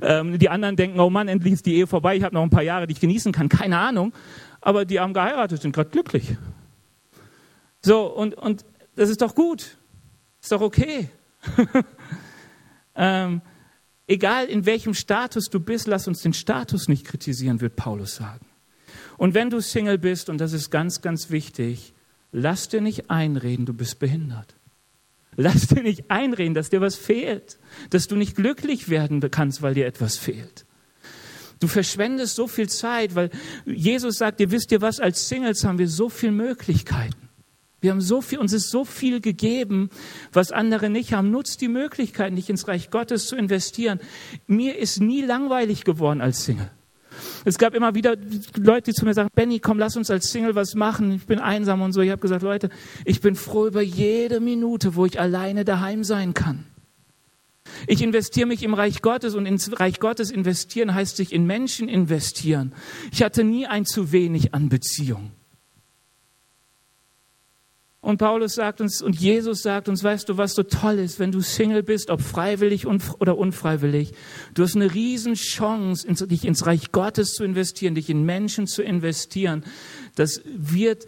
Ähm, die anderen denken, oh Mann, endlich ist die Ehe vorbei, ich habe noch ein paar Jahre, die ich genießen kann. Keine Ahnung. Aber die haben geheiratet, sind gerade glücklich. So, und, und das ist doch gut. Ist doch okay. ähm, Egal in welchem Status du bist, lass uns den Status nicht kritisieren, wird Paulus sagen. Und wenn du Single bist, und das ist ganz, ganz wichtig, lass dir nicht einreden, du bist behindert. Lass dir nicht einreden, dass dir was fehlt, dass du nicht glücklich werden kannst, weil dir etwas fehlt. Du verschwendest so viel Zeit, weil Jesus sagt, ihr wisst ihr was, als Singles haben wir so viele Möglichkeiten. Wir haben so viel, uns ist so viel gegeben, was andere nicht haben. Nutzt die Möglichkeit, nicht ins Reich Gottes zu investieren. Mir ist nie langweilig geworden als Single. Es gab immer wieder Leute, die zu mir sagen, Benny, komm, lass uns als Single was machen. Ich bin einsam und so. Ich habe gesagt, Leute, ich bin froh über jede Minute, wo ich alleine daheim sein kann. Ich investiere mich im Reich Gottes und ins Reich Gottes investieren heißt sich in Menschen investieren. Ich hatte nie ein zu wenig an Beziehung. Und Paulus sagt uns und Jesus sagt uns, weißt du, was so toll ist, wenn du Single bist, ob freiwillig oder unfreiwillig. Du hast eine Riesenchance, dich ins Reich Gottes zu investieren, dich in Menschen zu investieren. Das wird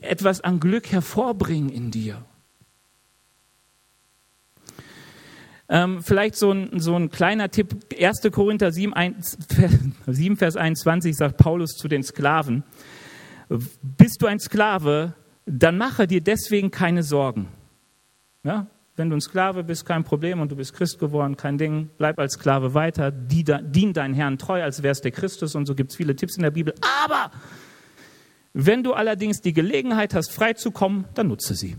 etwas an Glück hervorbringen in dir. Ähm, vielleicht so ein, so ein kleiner Tipp. 1. Korinther 7, 1, 7, Vers 21 sagt Paulus zu den Sklaven. Bist du ein Sklave, dann mache dir deswegen keine Sorgen. Ja? Wenn du ein Sklave bist, kein Problem und du bist Christ geworden, kein Ding, bleib als Sklave weiter, dien deinen Herrn treu, als wär's der Christus und so gibt es viele Tipps in der Bibel. Aber wenn du allerdings die Gelegenheit hast, frei zu kommen, dann nutze sie.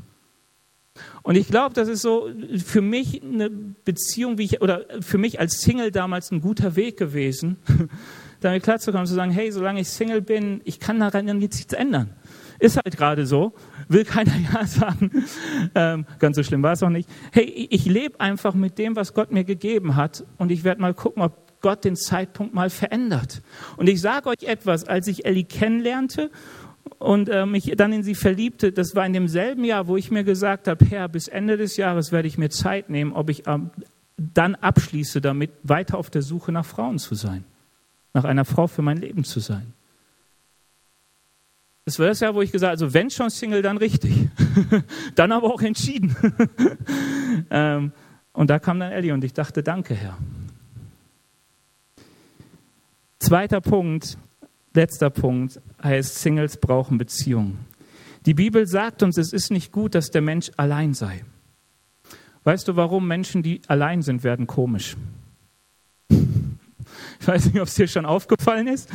Und ich glaube, das ist so für mich eine Beziehung, wie ich, oder für mich als Single damals ein guter Weg gewesen, damit klarzukommen, zu sagen, hey, solange ich Single bin, ich kann daran nichts ändern. Ist halt gerade so. Will keiner Ja sagen. Ähm, ganz so schlimm war es auch nicht. Hey, ich lebe einfach mit dem, was Gott mir gegeben hat. Und ich werde mal gucken, ob Gott den Zeitpunkt mal verändert. Und ich sage euch etwas, als ich Ellie kennenlernte und äh, mich dann in sie verliebte, das war in demselben Jahr, wo ich mir gesagt habe, Herr, bis Ende des Jahres werde ich mir Zeit nehmen, ob ich ähm, dann abschließe, damit weiter auf der Suche nach Frauen zu sein. Nach einer Frau für mein Leben zu sein. Das war das Jahr, wo ich gesagt habe, also wenn schon Single, dann richtig. dann aber auch entschieden. ähm, und da kam dann Ellie und ich dachte, danke Herr. Zweiter Punkt, letzter Punkt, heißt, Singles brauchen Beziehungen. Die Bibel sagt uns, es ist nicht gut, dass der Mensch allein sei. Weißt du, warum Menschen, die allein sind, werden komisch? Ich weiß nicht, ob es dir schon aufgefallen ist,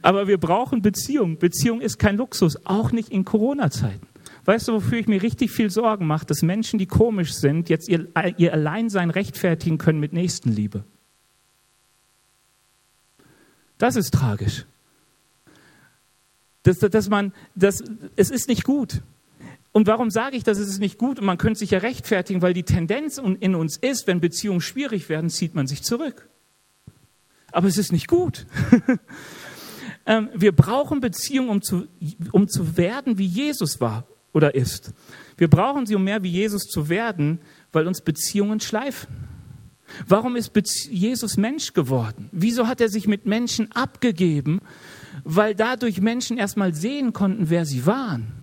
aber wir brauchen Beziehung. Beziehung ist kein Luxus, auch nicht in Corona-Zeiten. Weißt du, wofür ich mir richtig viel Sorgen mache? Dass Menschen, die komisch sind, jetzt ihr, ihr Alleinsein rechtfertigen können mit Nächstenliebe. Das ist tragisch. Dass, dass man, dass, es ist nicht gut. Und warum sage ich, dass es ist nicht gut? Und man könnte sich ja rechtfertigen, weil die Tendenz in uns ist, wenn Beziehungen schwierig werden, zieht man sich zurück. Aber es ist nicht gut. Ähm, wir brauchen Beziehungen, um zu, um zu werden, wie Jesus war oder ist. Wir brauchen sie, um mehr wie Jesus zu werden, weil uns Beziehungen schleifen. Warum ist Jesus Mensch geworden? Wieso hat er sich mit Menschen abgegeben? Weil dadurch Menschen erstmal sehen konnten, wer sie waren.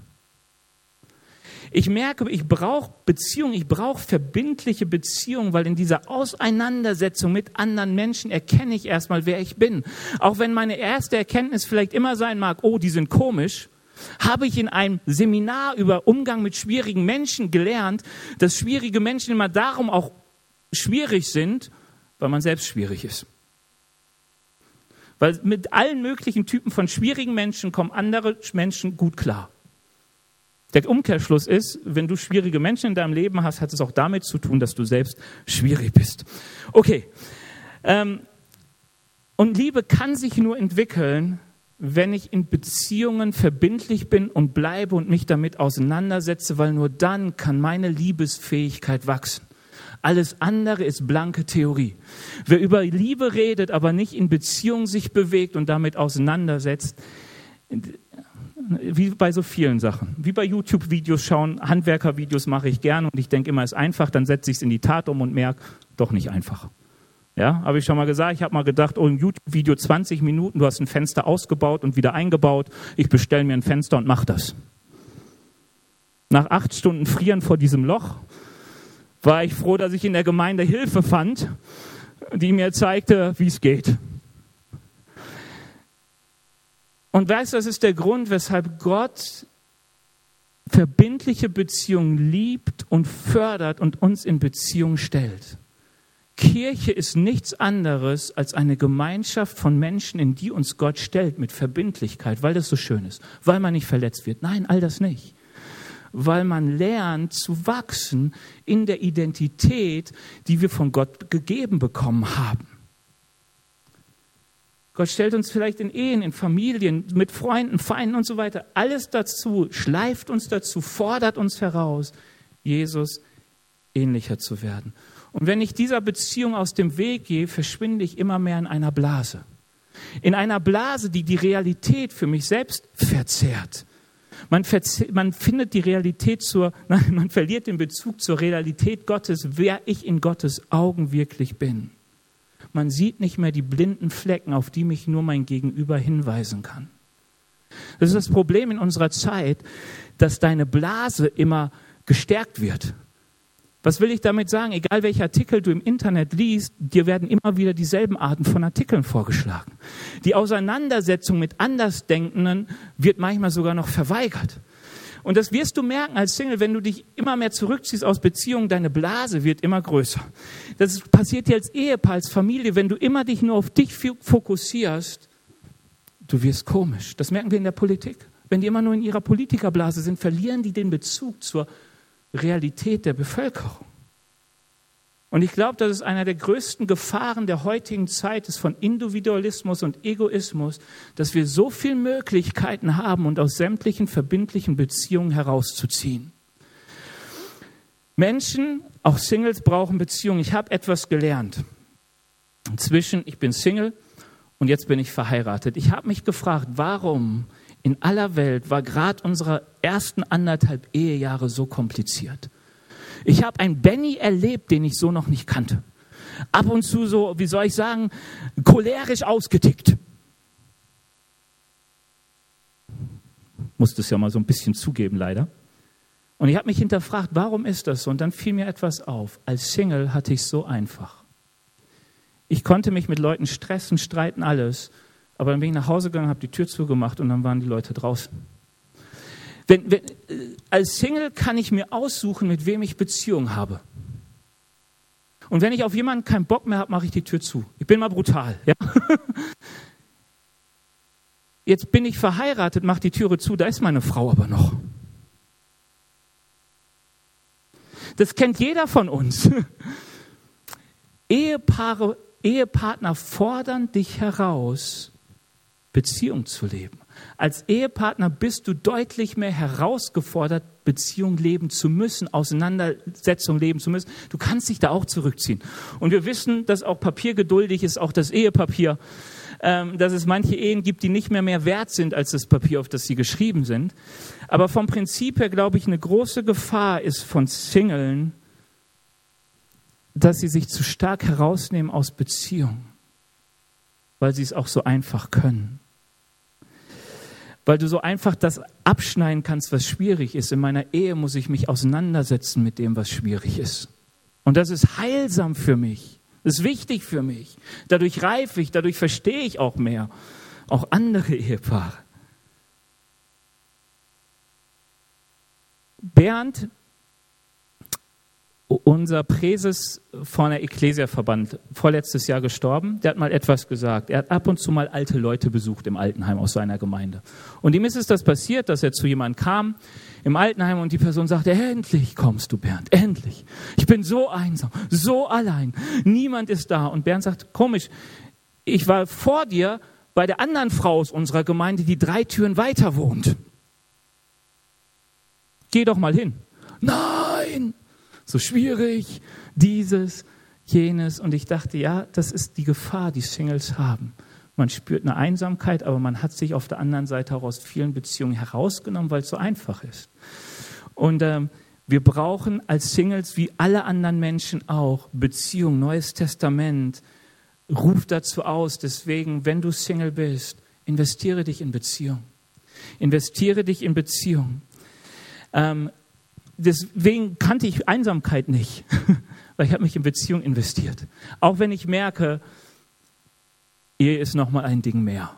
Ich merke, ich brauche Beziehung, ich brauche verbindliche Beziehung, weil in dieser Auseinandersetzung mit anderen Menschen erkenne ich erstmal, wer ich bin. Auch wenn meine erste Erkenntnis vielleicht immer sein mag, oh, die sind komisch, habe ich in einem Seminar über Umgang mit schwierigen Menschen gelernt, dass schwierige Menschen immer darum auch schwierig sind, weil man selbst schwierig ist. Weil mit allen möglichen Typen von schwierigen Menschen kommen andere Menschen gut klar. Der Umkehrschluss ist, wenn du schwierige Menschen in deinem Leben hast, hat es auch damit zu tun, dass du selbst schwierig bist. Okay. Ähm, und Liebe kann sich nur entwickeln, wenn ich in Beziehungen verbindlich bin und bleibe und mich damit auseinandersetze, weil nur dann kann meine Liebesfähigkeit wachsen. Alles andere ist blanke Theorie. Wer über Liebe redet, aber nicht in Beziehung sich bewegt und damit auseinandersetzt, wie bei so vielen Sachen. Wie bei YouTube-Videos schauen, Handwerker-Videos mache ich gerne und ich denke immer, es ist einfach, dann setze ich es in die Tat um und merke, doch nicht einfach. Ja, habe ich schon mal gesagt. Ich habe mal gedacht, oh, ein YouTube-Video 20 Minuten, du hast ein Fenster ausgebaut und wieder eingebaut. Ich bestelle mir ein Fenster und mache das. Nach acht Stunden Frieren vor diesem Loch war ich froh, dass ich in der Gemeinde Hilfe fand, die mir zeigte, wie es geht. Und weißt du, das ist der Grund, weshalb Gott verbindliche Beziehungen liebt und fördert und uns in Beziehung stellt. Kirche ist nichts anderes als eine Gemeinschaft von Menschen, in die uns Gott stellt, mit Verbindlichkeit, weil das so schön ist, weil man nicht verletzt wird. Nein, all das nicht. Weil man lernt zu wachsen in der Identität, die wir von Gott gegeben bekommen haben. Gott stellt uns vielleicht in Ehen, in Familien, mit Freunden, Feinden und so weiter. Alles dazu, schleift uns dazu, fordert uns heraus, Jesus ähnlicher zu werden. Und wenn ich dieser Beziehung aus dem Weg gehe, verschwinde ich immer mehr in einer Blase. In einer Blase, die die Realität für mich selbst verzerrt. Man, man, findet die Realität zur, nein, man verliert den Bezug zur Realität Gottes, wer ich in Gottes Augen wirklich bin. Man sieht nicht mehr die blinden Flecken, auf die mich nur mein Gegenüber hinweisen kann. Das ist das Problem in unserer Zeit, dass deine Blase immer gestärkt wird. Was will ich damit sagen? Egal welcher Artikel du im Internet liest, dir werden immer wieder dieselben Arten von Artikeln vorgeschlagen. Die Auseinandersetzung mit Andersdenkenden wird manchmal sogar noch verweigert. Und das wirst du merken als Single, wenn du dich immer mehr zurückziehst aus Beziehungen, deine Blase wird immer größer. Das passiert dir als Ehepaar, als Familie, wenn du immer dich nur auf dich fokussierst, du wirst komisch. Das merken wir in der Politik. Wenn die immer nur in ihrer Politikerblase sind, verlieren die den Bezug zur Realität der Bevölkerung. Und ich glaube, das ist einer der größten Gefahren der heutigen Zeit ist von Individualismus und Egoismus, dass wir so viele Möglichkeiten haben und aus sämtlichen verbindlichen Beziehungen herauszuziehen. Menschen, auch Singles, brauchen Beziehungen. Ich habe etwas gelernt. Inzwischen, ich bin Single und jetzt bin ich verheiratet. Ich habe mich gefragt, warum in aller Welt war gerade unsere ersten anderthalb Ehejahre so kompliziert? Ich habe einen Benny erlebt, den ich so noch nicht kannte. Ab und zu so, wie soll ich sagen, cholerisch ausgetickt. Musste es ja mal so ein bisschen zugeben, leider. Und ich habe mich hinterfragt, warum ist das so? Und dann fiel mir etwas auf. Als Single hatte ich es so einfach. Ich konnte mich mit Leuten stressen, streiten, alles. Aber dann bin ich nach Hause gegangen, habe die Tür zugemacht und dann waren die Leute draußen. Wenn, wenn, äh, als Single kann ich mir aussuchen, mit wem ich Beziehung habe. Und wenn ich auf jemanden keinen Bock mehr habe, mache ich die Tür zu. Ich bin mal brutal. Ja? Jetzt bin ich verheiratet, mache die Türe zu, da ist meine Frau aber noch. Das kennt jeder von uns. Ehepaare, Ehepartner fordern dich heraus, Beziehung zu leben. Als Ehepartner bist du deutlich mehr herausgefordert, Beziehung leben zu müssen, Auseinandersetzung leben zu müssen. Du kannst dich da auch zurückziehen. Und wir wissen, dass auch Papier geduldig ist, auch das Ehepapier, ähm, dass es manche Ehen gibt, die nicht mehr mehr wert sind als das Papier, auf das sie geschrieben sind. Aber vom Prinzip her glaube ich, eine große Gefahr ist von Singeln, dass sie sich zu stark herausnehmen aus Beziehung, weil sie es auch so einfach können weil du so einfach das abschneiden kannst, was schwierig ist. In meiner Ehe muss ich mich auseinandersetzen mit dem, was schwierig ist. Und das ist heilsam für mich. Das ist wichtig für mich. Dadurch reife ich, dadurch verstehe ich auch mehr. Auch andere Ehepaare. Bernd unser Präses von der Ecclesia-Verband, vorletztes Jahr gestorben, der hat mal etwas gesagt. Er hat ab und zu mal alte Leute besucht im Altenheim aus seiner Gemeinde. Und ihm ist es das passiert, dass er zu jemandem kam im Altenheim und die Person sagte, endlich kommst du, Bernd, endlich. Ich bin so einsam, so allein. Niemand ist da. Und Bernd sagt, komisch, ich war vor dir bei der anderen Frau aus unserer Gemeinde, die drei Türen weiter wohnt. Geh doch mal hin. Nein, so schwierig, dieses, jenes. Und ich dachte, ja, das ist die Gefahr, die Singles haben. Man spürt eine Einsamkeit, aber man hat sich auf der anderen Seite auch aus vielen Beziehungen herausgenommen, weil es so einfach ist. Und ähm, wir brauchen als Singles, wie alle anderen Menschen auch, Beziehung, Neues Testament, ruft dazu aus. Deswegen, wenn du Single bist, investiere dich in Beziehung. Investiere dich in Beziehung. Ähm, deswegen kannte ich Einsamkeit nicht, weil ich habe mich in Beziehung investiert. Auch wenn ich merke, Ehe ist noch mal ein Ding mehr.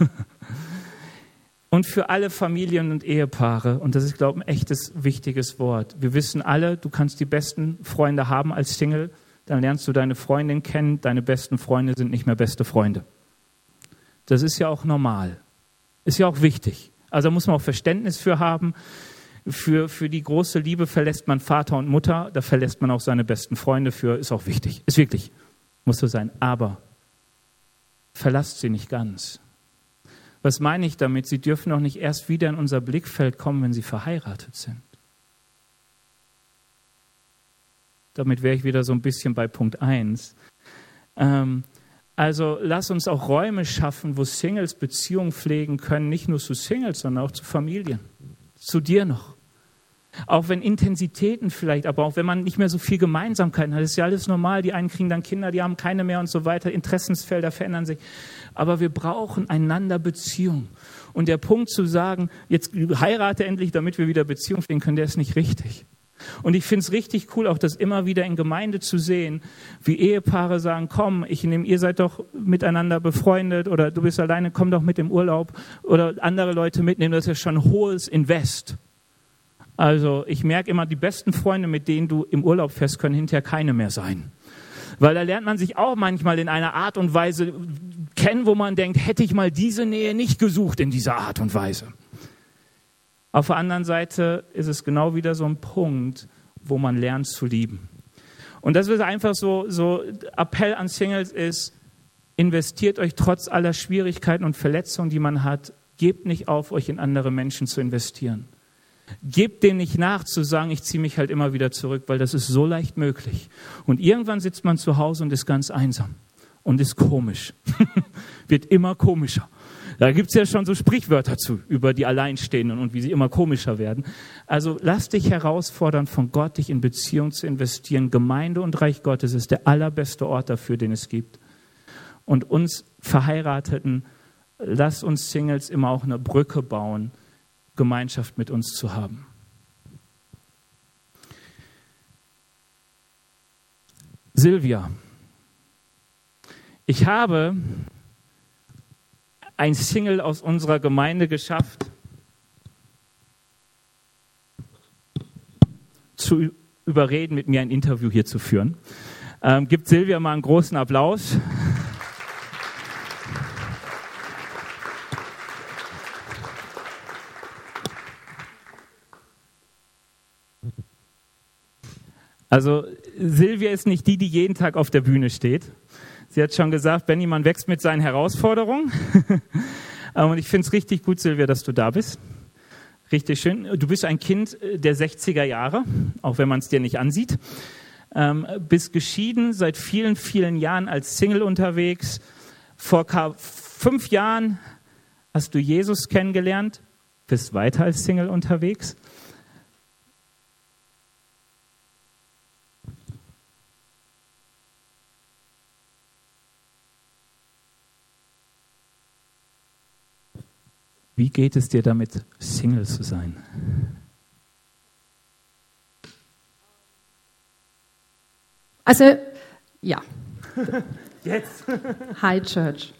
und für alle Familien und Ehepaare, und das ist, glaube ich, ein echtes, wichtiges Wort. Wir wissen alle, du kannst die besten Freunde haben als Single, dann lernst du deine Freundin kennen, deine besten Freunde sind nicht mehr beste Freunde. Das ist ja auch normal. Ist ja auch wichtig. Also da muss man auch Verständnis für haben. Für, für die große Liebe verlässt man Vater und Mutter, da verlässt man auch seine besten Freunde für, ist auch wichtig. Ist wirklich, muss so sein. Aber verlasst sie nicht ganz. Was meine ich damit? Sie dürfen auch nicht erst wieder in unser Blickfeld kommen, wenn sie verheiratet sind. Damit wäre ich wieder so ein bisschen bei Punkt 1. Ähm, also lass uns auch Räume schaffen, wo Singles Beziehungen pflegen können, nicht nur zu Singles, sondern auch zu Familien, zu dir noch. Auch wenn Intensitäten vielleicht, aber auch wenn man nicht mehr so viel Gemeinsamkeiten hat, ist ja alles normal. Die einen kriegen dann Kinder, die haben keine mehr und so weiter. Interessensfelder verändern sich. Aber wir brauchen einander Beziehung. Und der Punkt zu sagen, jetzt heirate endlich, damit wir wieder Beziehung pflegen können, der ist nicht richtig. Und ich finde es richtig cool, auch das immer wieder in Gemeinde zu sehen, wie Ehepaare sagen, komm, ich nehme, ihr seid doch miteinander befreundet oder du bist alleine, komm doch mit im Urlaub oder andere Leute mitnehmen, das ist ja schon hohes Invest. Also ich merke immer, die besten Freunde, mit denen du im Urlaub fährst, können hinterher keine mehr sein. Weil da lernt man sich auch manchmal in einer Art und Weise kennen, wo man denkt, hätte ich mal diese Nähe nicht gesucht in dieser Art und Weise. Auf der anderen Seite ist es genau wieder so ein Punkt, wo man lernt zu lieben. Und das ist einfach so, so Appell an Singles ist, investiert euch trotz aller Schwierigkeiten und Verletzungen, die man hat, gebt nicht auf, euch in andere Menschen zu investieren. Gebt dem nicht nach, zu sagen, ich ziehe mich halt immer wieder zurück, weil das ist so leicht möglich. Und irgendwann sitzt man zu Hause und ist ganz einsam und ist komisch. Wird immer komischer. Da gibt es ja schon so Sprichwörter zu über die Alleinstehenden und wie sie immer komischer werden. Also lass dich herausfordern, von Gott dich in Beziehung zu investieren. Gemeinde und Reich Gottes ist der allerbeste Ort dafür, den es gibt. Und uns Verheirateten, lass uns Singles immer auch eine Brücke bauen Gemeinschaft mit uns zu haben. Silvia, ich habe ein Single aus unserer Gemeinde geschafft, zu überreden, mit mir ein Interview hier zu führen. Ähm, gibt Silvia mal einen großen Applaus. Also Silvia ist nicht die, die jeden Tag auf der Bühne steht. Sie hat schon gesagt, Benny, man wächst mit seinen Herausforderungen. Und ich finde es richtig gut, Silvia, dass du da bist. Richtig schön. Du bist ein Kind der 60er Jahre, auch wenn man es dir nicht ansieht. Ähm, bist geschieden, seit vielen, vielen Jahren als Single unterwegs. Vor fünf Jahren hast du Jesus kennengelernt, bist weiter als Single unterwegs. Wie geht es dir damit, Single zu sein? Also, ja. Jetzt. Hi Church.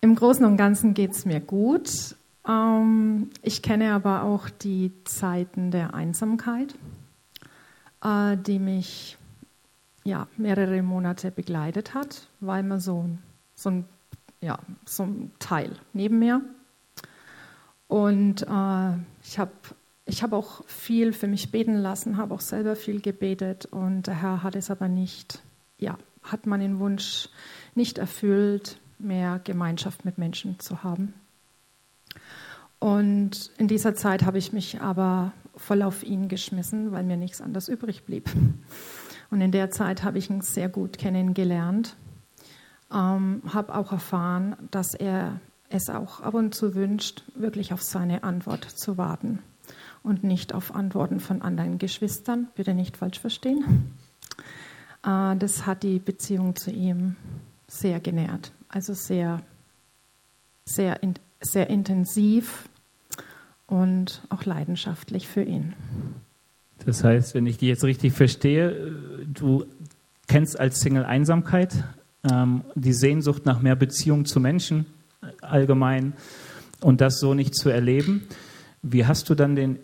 Im Großen und Ganzen geht es mir gut. Ähm, ich kenne aber auch die Zeiten der Einsamkeit, äh, die mich ja, mehrere Monate begleitet hat, weil man so, so, ein, ja, so ein Teil neben mir und äh, ich habe ich hab auch viel für mich beten lassen, habe auch selber viel gebetet und der Herr hat es aber nicht, ja, hat meinen Wunsch nicht erfüllt, mehr Gemeinschaft mit Menschen zu haben. Und in dieser Zeit habe ich mich aber voll auf ihn geschmissen, weil mir nichts anderes übrig blieb. Und in der Zeit habe ich ihn sehr gut kennengelernt, ähm, habe auch erfahren, dass er es auch ab und zu wünscht, wirklich auf seine Antwort zu warten und nicht auf Antworten von anderen Geschwistern. Bitte nicht falsch verstehen. Äh, das hat die Beziehung zu ihm sehr genährt, also sehr, sehr, sehr intensiv und auch leidenschaftlich für ihn. Das heißt, wenn ich die jetzt richtig verstehe, du kennst als Single Einsamkeit, ähm, die Sehnsucht nach mehr Beziehung zu Menschen, allgemein und das so nicht zu erleben. Wie hast du dann den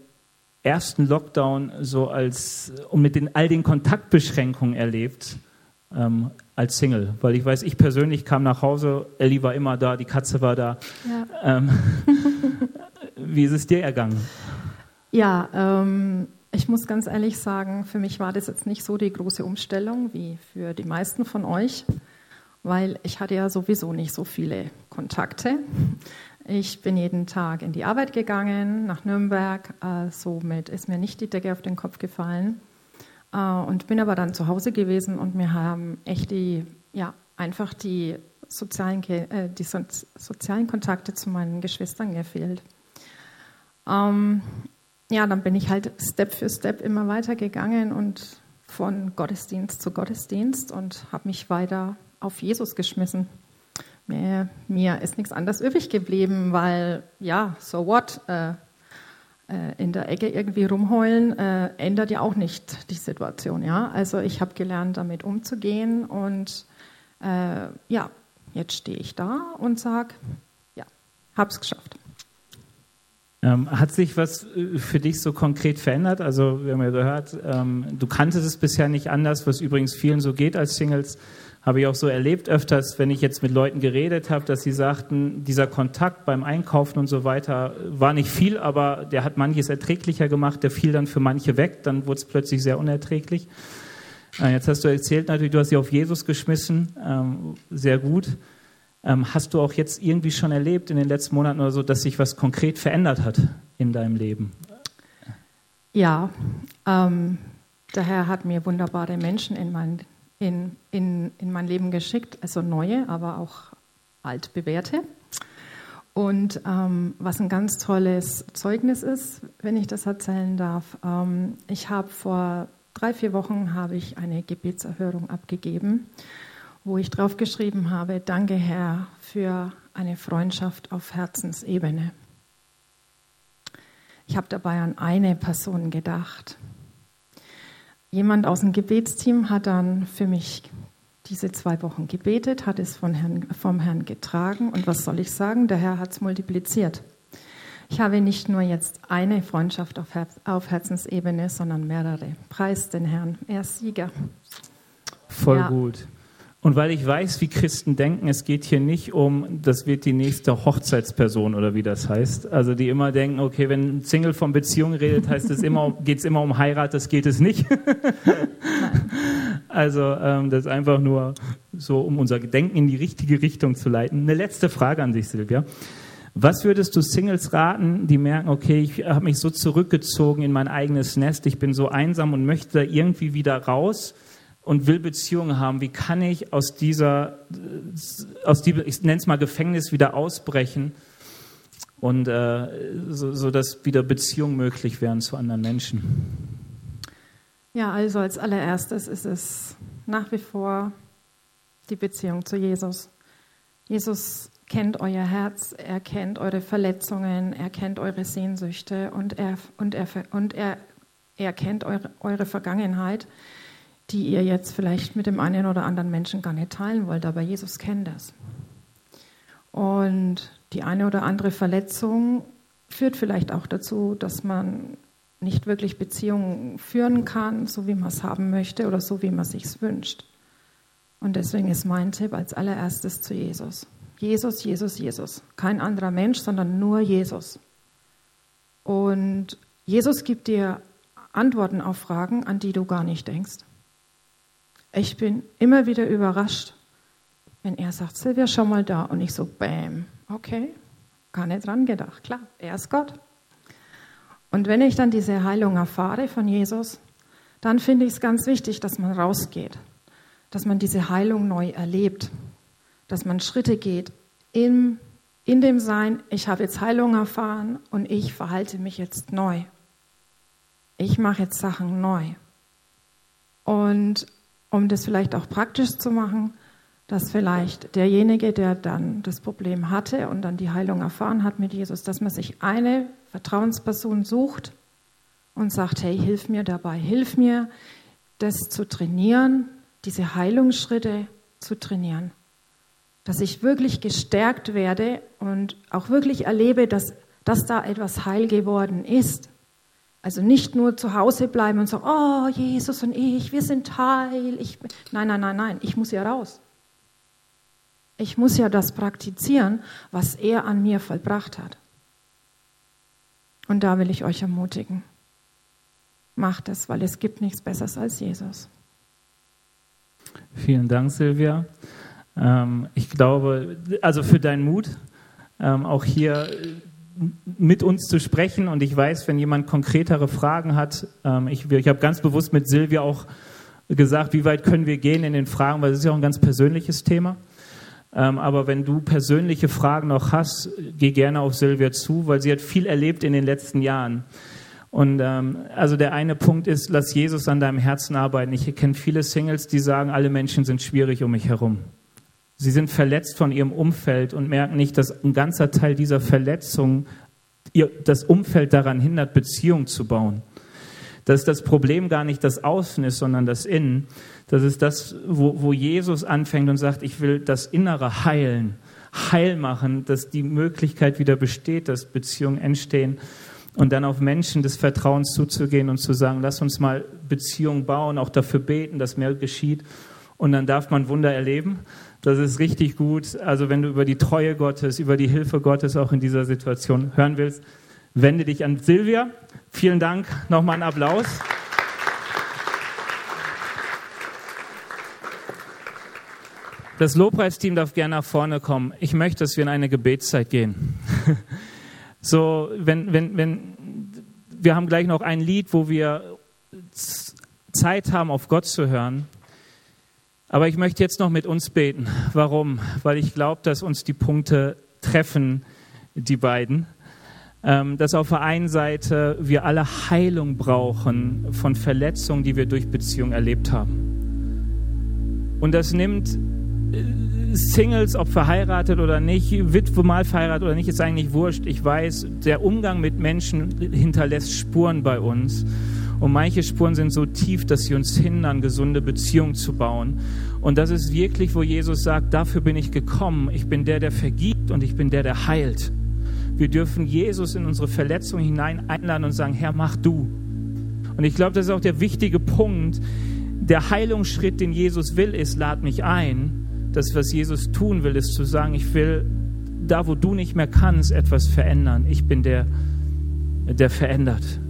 ersten Lockdown so als und mit den all den Kontaktbeschränkungen erlebt ähm, als Single? Weil ich weiß, ich persönlich kam nach Hause, Ellie war immer da, die Katze war da. Ja. Ähm, wie ist es dir ergangen? Ja, ähm, ich muss ganz ehrlich sagen, für mich war das jetzt nicht so die große Umstellung wie für die meisten von euch. Weil ich hatte ja sowieso nicht so viele Kontakte. Ich bin jeden Tag in die Arbeit gegangen, nach Nürnberg. Äh, somit ist mir nicht die Decke auf den Kopf gefallen. Äh, und bin aber dann zu Hause gewesen und mir haben echt die, ja, einfach die sozialen, äh, die so sozialen Kontakte zu meinen Geschwistern gefehlt. Ähm, ja, dann bin ich halt Step für Step immer weiter gegangen und von Gottesdienst zu Gottesdienst und habe mich weiter auf Jesus geschmissen. Mir, mir, ist nichts anderes übrig geblieben, weil ja, so what? Äh, äh, in der Ecke irgendwie rumheulen äh, ändert ja auch nicht die Situation. Ja, also ich habe gelernt, damit umzugehen und äh, ja, jetzt stehe ich da und sage, ja, hab's geschafft. Ähm, hat sich was äh, für dich so konkret verändert? Also wir haben ja gehört, ähm, du kanntest es bisher nicht anders, was übrigens vielen so geht als Singles. Habe ich auch so erlebt öfters, wenn ich jetzt mit Leuten geredet habe, dass sie sagten, dieser Kontakt beim Einkaufen und so weiter war nicht viel, aber der hat manches erträglicher gemacht, der fiel dann für manche weg, dann wurde es plötzlich sehr unerträglich. Äh, jetzt hast du erzählt natürlich, du hast sie auf Jesus geschmissen, ähm, sehr gut. Ähm, hast du auch jetzt irgendwie schon erlebt in den letzten Monaten oder so, dass sich was konkret verändert hat in deinem Leben? Ja, ähm, der Herr hat mir wunderbare Menschen in mein, in, in, in mein Leben geschickt, also neue, aber auch altbewährte. Und ähm, was ein ganz tolles Zeugnis ist, wenn ich das erzählen darf, ähm, ich habe vor drei, vier Wochen habe ich eine Gebetserhörung abgegeben wo ich drauf geschrieben habe, danke Herr für eine Freundschaft auf Herzensebene. Ich habe dabei an eine Person gedacht. Jemand aus dem Gebetsteam hat dann für mich diese zwei Wochen gebetet, hat es von Herrn, vom Herrn getragen und was soll ich sagen? Der Herr hat es multipliziert. Ich habe nicht nur jetzt eine Freundschaft auf, Herz, auf Herzensebene, sondern mehrere. Preis den Herrn, er ist Sieger. Voll ja. gut. Und weil ich weiß, wie Christen denken, es geht hier nicht um, das wird die nächste Hochzeitsperson oder wie das heißt. Also die immer denken, okay, wenn ein Single von Beziehung redet, heißt es immer, geht es immer um Heirat, das geht es nicht. also ähm, das ist einfach nur so, um unser Gedenken in die richtige Richtung zu leiten. Eine letzte Frage an dich, Silvia. Was würdest du Singles raten, die merken, okay, ich habe mich so zurückgezogen in mein eigenes Nest, ich bin so einsam und möchte da irgendwie wieder raus? Und will Beziehungen haben, wie kann ich aus dieser, aus diesem, ich nenne es mal Gefängnis wieder ausbrechen und äh, so, so, dass wieder Beziehungen möglich werden zu anderen Menschen? Ja, also als allererstes ist es nach wie vor die Beziehung zu Jesus. Jesus kennt euer Herz, er kennt eure Verletzungen, er kennt eure Sehnsüchte und er, und er, und er, er kennt eure, eure Vergangenheit die ihr jetzt vielleicht mit dem einen oder anderen Menschen gar nicht teilen wollt, aber Jesus kennt das. Und die eine oder andere Verletzung führt vielleicht auch dazu, dass man nicht wirklich Beziehungen führen kann, so wie man es haben möchte oder so wie man es sich wünscht. Und deswegen ist mein Tipp als allererstes zu Jesus. Jesus, Jesus, Jesus. Kein anderer Mensch, sondern nur Jesus. Und Jesus gibt dir Antworten auf Fragen, an die du gar nicht denkst. Ich bin immer wieder überrascht, wenn er sagt, Silvia, schau mal da. Und ich so, bam, okay, gar nicht dran gedacht. Klar, er ist Gott. Und wenn ich dann diese Heilung erfahre von Jesus, dann finde ich es ganz wichtig, dass man rausgeht, dass man diese Heilung neu erlebt, dass man Schritte geht in, in dem Sein, ich habe jetzt Heilung erfahren und ich verhalte mich jetzt neu. Ich mache jetzt Sachen neu. Und um das vielleicht auch praktisch zu machen, dass vielleicht derjenige, der dann das Problem hatte und dann die Heilung erfahren hat mit Jesus, dass man sich eine Vertrauensperson sucht und sagt, hey, hilf mir dabei, hilf mir, das zu trainieren, diese Heilungsschritte zu trainieren. Dass ich wirklich gestärkt werde und auch wirklich erlebe, dass, dass da etwas heil geworden ist. Also nicht nur zu Hause bleiben und sagen, oh, Jesus und ich, wir sind heil. Ich nein, nein, nein, nein, ich muss ja raus. Ich muss ja das praktizieren, was er an mir vollbracht hat. Und da will ich euch ermutigen. Macht es, weil es gibt nichts Besseres als Jesus. Vielen Dank, Silvia. Ähm, ich glaube, also für deinen Mut, ähm, auch hier mit uns zu sprechen. Und ich weiß, wenn jemand konkretere Fragen hat, ähm, ich, ich habe ganz bewusst mit Silvia auch gesagt, wie weit können wir gehen in den Fragen, weil es ist ja auch ein ganz persönliches Thema. Ähm, aber wenn du persönliche Fragen noch hast, geh gerne auf Silvia zu, weil sie hat viel erlebt in den letzten Jahren. Und ähm, also der eine Punkt ist, lass Jesus an deinem Herzen arbeiten. Ich kenne viele Singles, die sagen, alle Menschen sind schwierig um mich herum. Sie sind verletzt von ihrem Umfeld und merken nicht, dass ein ganzer Teil dieser Verletzung ihr, das Umfeld daran hindert, Beziehungen zu bauen. Dass das Problem gar nicht das Außen ist, sondern das Innen. Das ist das, wo, wo Jesus anfängt und sagt, ich will das Innere heilen, heil machen, dass die Möglichkeit wieder besteht, dass Beziehungen entstehen und dann auf Menschen des Vertrauens zuzugehen und zu sagen, lass uns mal Beziehungen bauen, auch dafür beten, dass mehr geschieht. Und dann darf man Wunder erleben. Das ist richtig gut. Also wenn du über die Treue Gottes, über die Hilfe Gottes auch in dieser Situation hören willst, wende dich an Silvia. Vielen Dank. Nochmal einen Applaus. Das Lobpreisteam darf gerne nach vorne kommen. Ich möchte, dass wir in eine Gebetszeit gehen. So, wenn, wenn, wenn, wir haben gleich noch ein Lied, wo wir Zeit haben, auf Gott zu hören. Aber ich möchte jetzt noch mit uns beten. Warum? Weil ich glaube, dass uns die Punkte treffen, die beiden. Ähm, dass auf der einen Seite wir alle Heilung brauchen von Verletzungen, die wir durch Beziehung erlebt haben. Und das nimmt äh, Singles, ob verheiratet oder nicht, Witwe mal verheiratet oder nicht, ist eigentlich wurscht. Ich weiß, der Umgang mit Menschen hinterlässt Spuren bei uns. Und manche Spuren sind so tief, dass sie uns hindern, gesunde Beziehungen zu bauen. Und das ist wirklich, wo Jesus sagt, dafür bin ich gekommen. Ich bin der, der vergibt und ich bin der, der heilt. Wir dürfen Jesus in unsere Verletzung hinein einladen und sagen, Herr, mach du. Und ich glaube, das ist auch der wichtige Punkt. Der Heilungsschritt, den Jesus will, ist, lad mich ein. Das, was Jesus tun will, ist zu sagen, ich will da, wo du nicht mehr kannst, etwas verändern. Ich bin der, der verändert.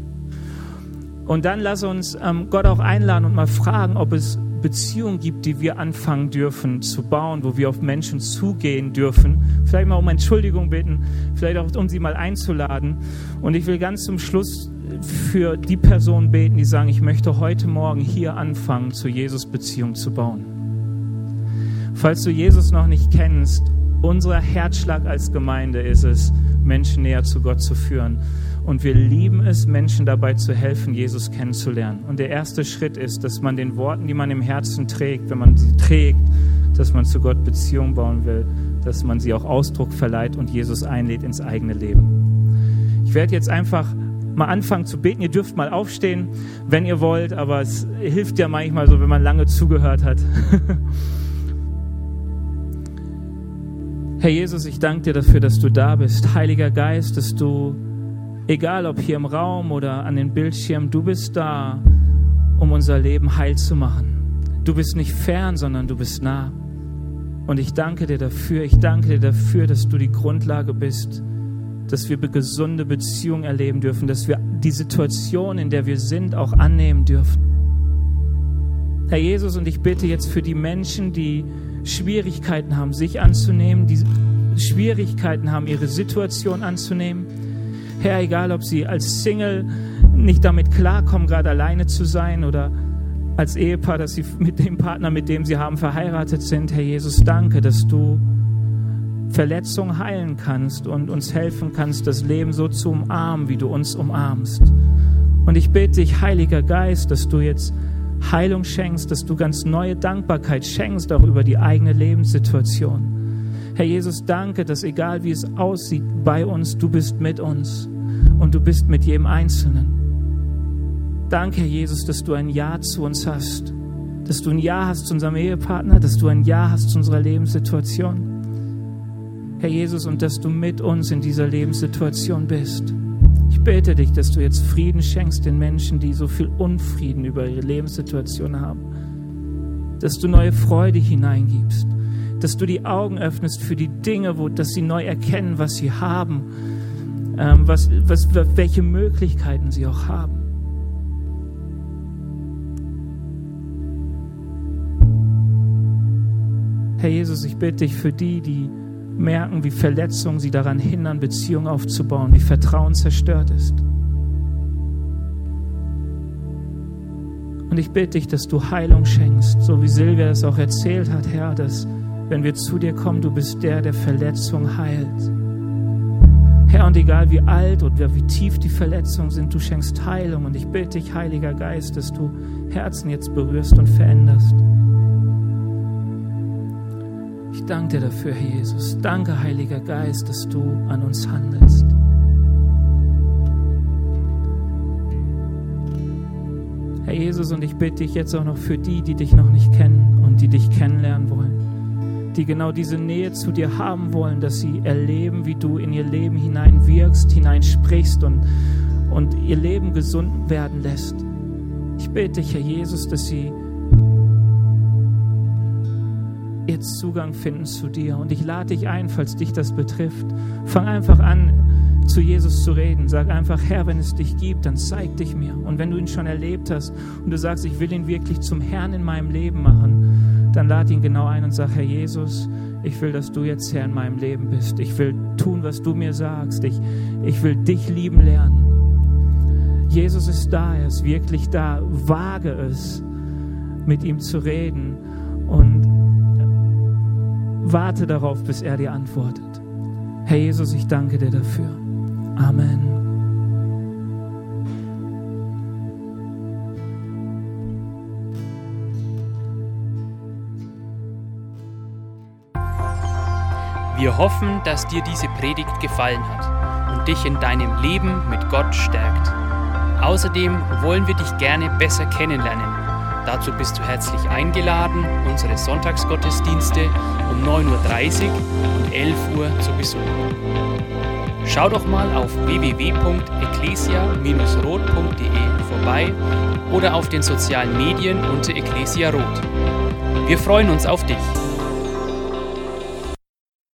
Und dann lass uns ähm, Gott auch einladen und mal fragen, ob es Beziehungen gibt, die wir anfangen dürfen zu bauen, wo wir auf Menschen zugehen dürfen. Vielleicht mal um Entschuldigung bitten, vielleicht auch um sie mal einzuladen. Und ich will ganz zum Schluss für die Personen beten, die sagen, ich möchte heute Morgen hier anfangen, zu Jesus Beziehung zu bauen. Falls du Jesus noch nicht kennst, unser Herzschlag als Gemeinde ist es, Menschen näher zu Gott zu führen. Und wir lieben es, Menschen dabei zu helfen, Jesus kennenzulernen. Und der erste Schritt ist, dass man den Worten, die man im Herzen trägt, wenn man sie trägt, dass man zu Gott Beziehung bauen will, dass man sie auch Ausdruck verleiht und Jesus einlädt ins eigene Leben. Ich werde jetzt einfach mal anfangen zu beten. Ihr dürft mal aufstehen, wenn ihr wollt, aber es hilft ja manchmal so, wenn man lange zugehört hat. Herr Jesus, ich danke dir dafür, dass du da bist. Heiliger Geist, dass du Egal ob hier im Raum oder an den Bildschirmen, du bist da, um unser Leben heil zu machen. Du bist nicht fern, sondern du bist nah. Und ich danke dir dafür, ich danke dir dafür, dass du die Grundlage bist, dass wir gesunde Beziehungen erleben dürfen, dass wir die Situation, in der wir sind, auch annehmen dürfen. Herr Jesus, und ich bitte jetzt für die Menschen, die Schwierigkeiten haben, sich anzunehmen, die Schwierigkeiten haben, ihre Situation anzunehmen, Herr, egal ob sie als Single nicht damit klarkommen, gerade alleine zu sein oder als Ehepaar, dass sie mit dem Partner, mit dem sie haben, verheiratet sind. Herr Jesus, danke, dass du Verletzungen heilen kannst und uns helfen kannst, das Leben so zu umarmen, wie du uns umarmst. Und ich bete dich, Heiliger Geist, dass du jetzt Heilung schenkst, dass du ganz neue Dankbarkeit schenkst, auch über die eigene Lebenssituation. Herr Jesus, danke, dass egal wie es aussieht bei uns, du bist mit uns und du bist mit jedem Einzelnen. Danke, Herr Jesus, dass du ein Ja zu uns hast, dass du ein Ja hast zu unserem Ehepartner, dass du ein Ja hast zu unserer Lebenssituation. Herr Jesus, und dass du mit uns in dieser Lebenssituation bist. Ich bete dich, dass du jetzt Frieden schenkst den Menschen, die so viel Unfrieden über ihre Lebenssituation haben. Dass du neue Freude hineingibst dass du die Augen öffnest für die Dinge, wo, dass sie neu erkennen, was sie haben, ähm, was, was, welche Möglichkeiten sie auch haben. Herr Jesus, ich bitte dich für die, die merken, wie Verletzungen sie daran hindern, Beziehungen aufzubauen, wie Vertrauen zerstört ist. Und ich bitte dich, dass du Heilung schenkst, so wie Silvia es auch erzählt hat, Herr, dass wenn wir zu dir kommen, du bist der, der Verletzung heilt. Herr, und egal wie alt und wie tief die Verletzungen sind, du schenkst Heilung. Und ich bitte dich, Heiliger Geist, dass du Herzen jetzt berührst und veränderst. Ich danke dir dafür, Herr Jesus. Danke, Heiliger Geist, dass du an uns handelst. Herr Jesus, und ich bitte dich jetzt auch noch für die, die dich noch nicht kennen und die dich kennenlernen wollen, die genau diese Nähe zu dir haben wollen, dass sie erleben, wie du in ihr Leben hineinwirkst, hineinsprichst und, und ihr Leben gesund werden lässt. Ich bitte dich, Herr Jesus, dass sie jetzt Zugang finden zu dir. Und ich lade dich ein, falls dich das betrifft. Fang einfach an, zu Jesus zu reden. Sag einfach, Herr, wenn es dich gibt, dann zeig dich mir. Und wenn du ihn schon erlebt hast und du sagst, ich will ihn wirklich zum Herrn in meinem Leben machen, dann lad ihn genau ein und sag, Herr Jesus, ich will, dass du jetzt Herr in meinem Leben bist. Ich will tun, was du mir sagst. Ich, ich will dich lieben lernen. Jesus ist da, er ist wirklich da. Wage es, mit ihm zu reden und warte darauf, bis er dir antwortet. Herr Jesus, ich danke dir dafür. Amen. Wir hoffen, dass dir diese Predigt gefallen hat und dich in deinem Leben mit Gott stärkt. Außerdem wollen wir dich gerne besser kennenlernen. Dazu bist du herzlich eingeladen, unsere Sonntagsgottesdienste um 9.30 Uhr und 11 Uhr zu besuchen. Schau doch mal auf www.ecclesia-rot.de vorbei oder auf den sozialen Medien unter Ecclesia Rot. Wir freuen uns auf dich.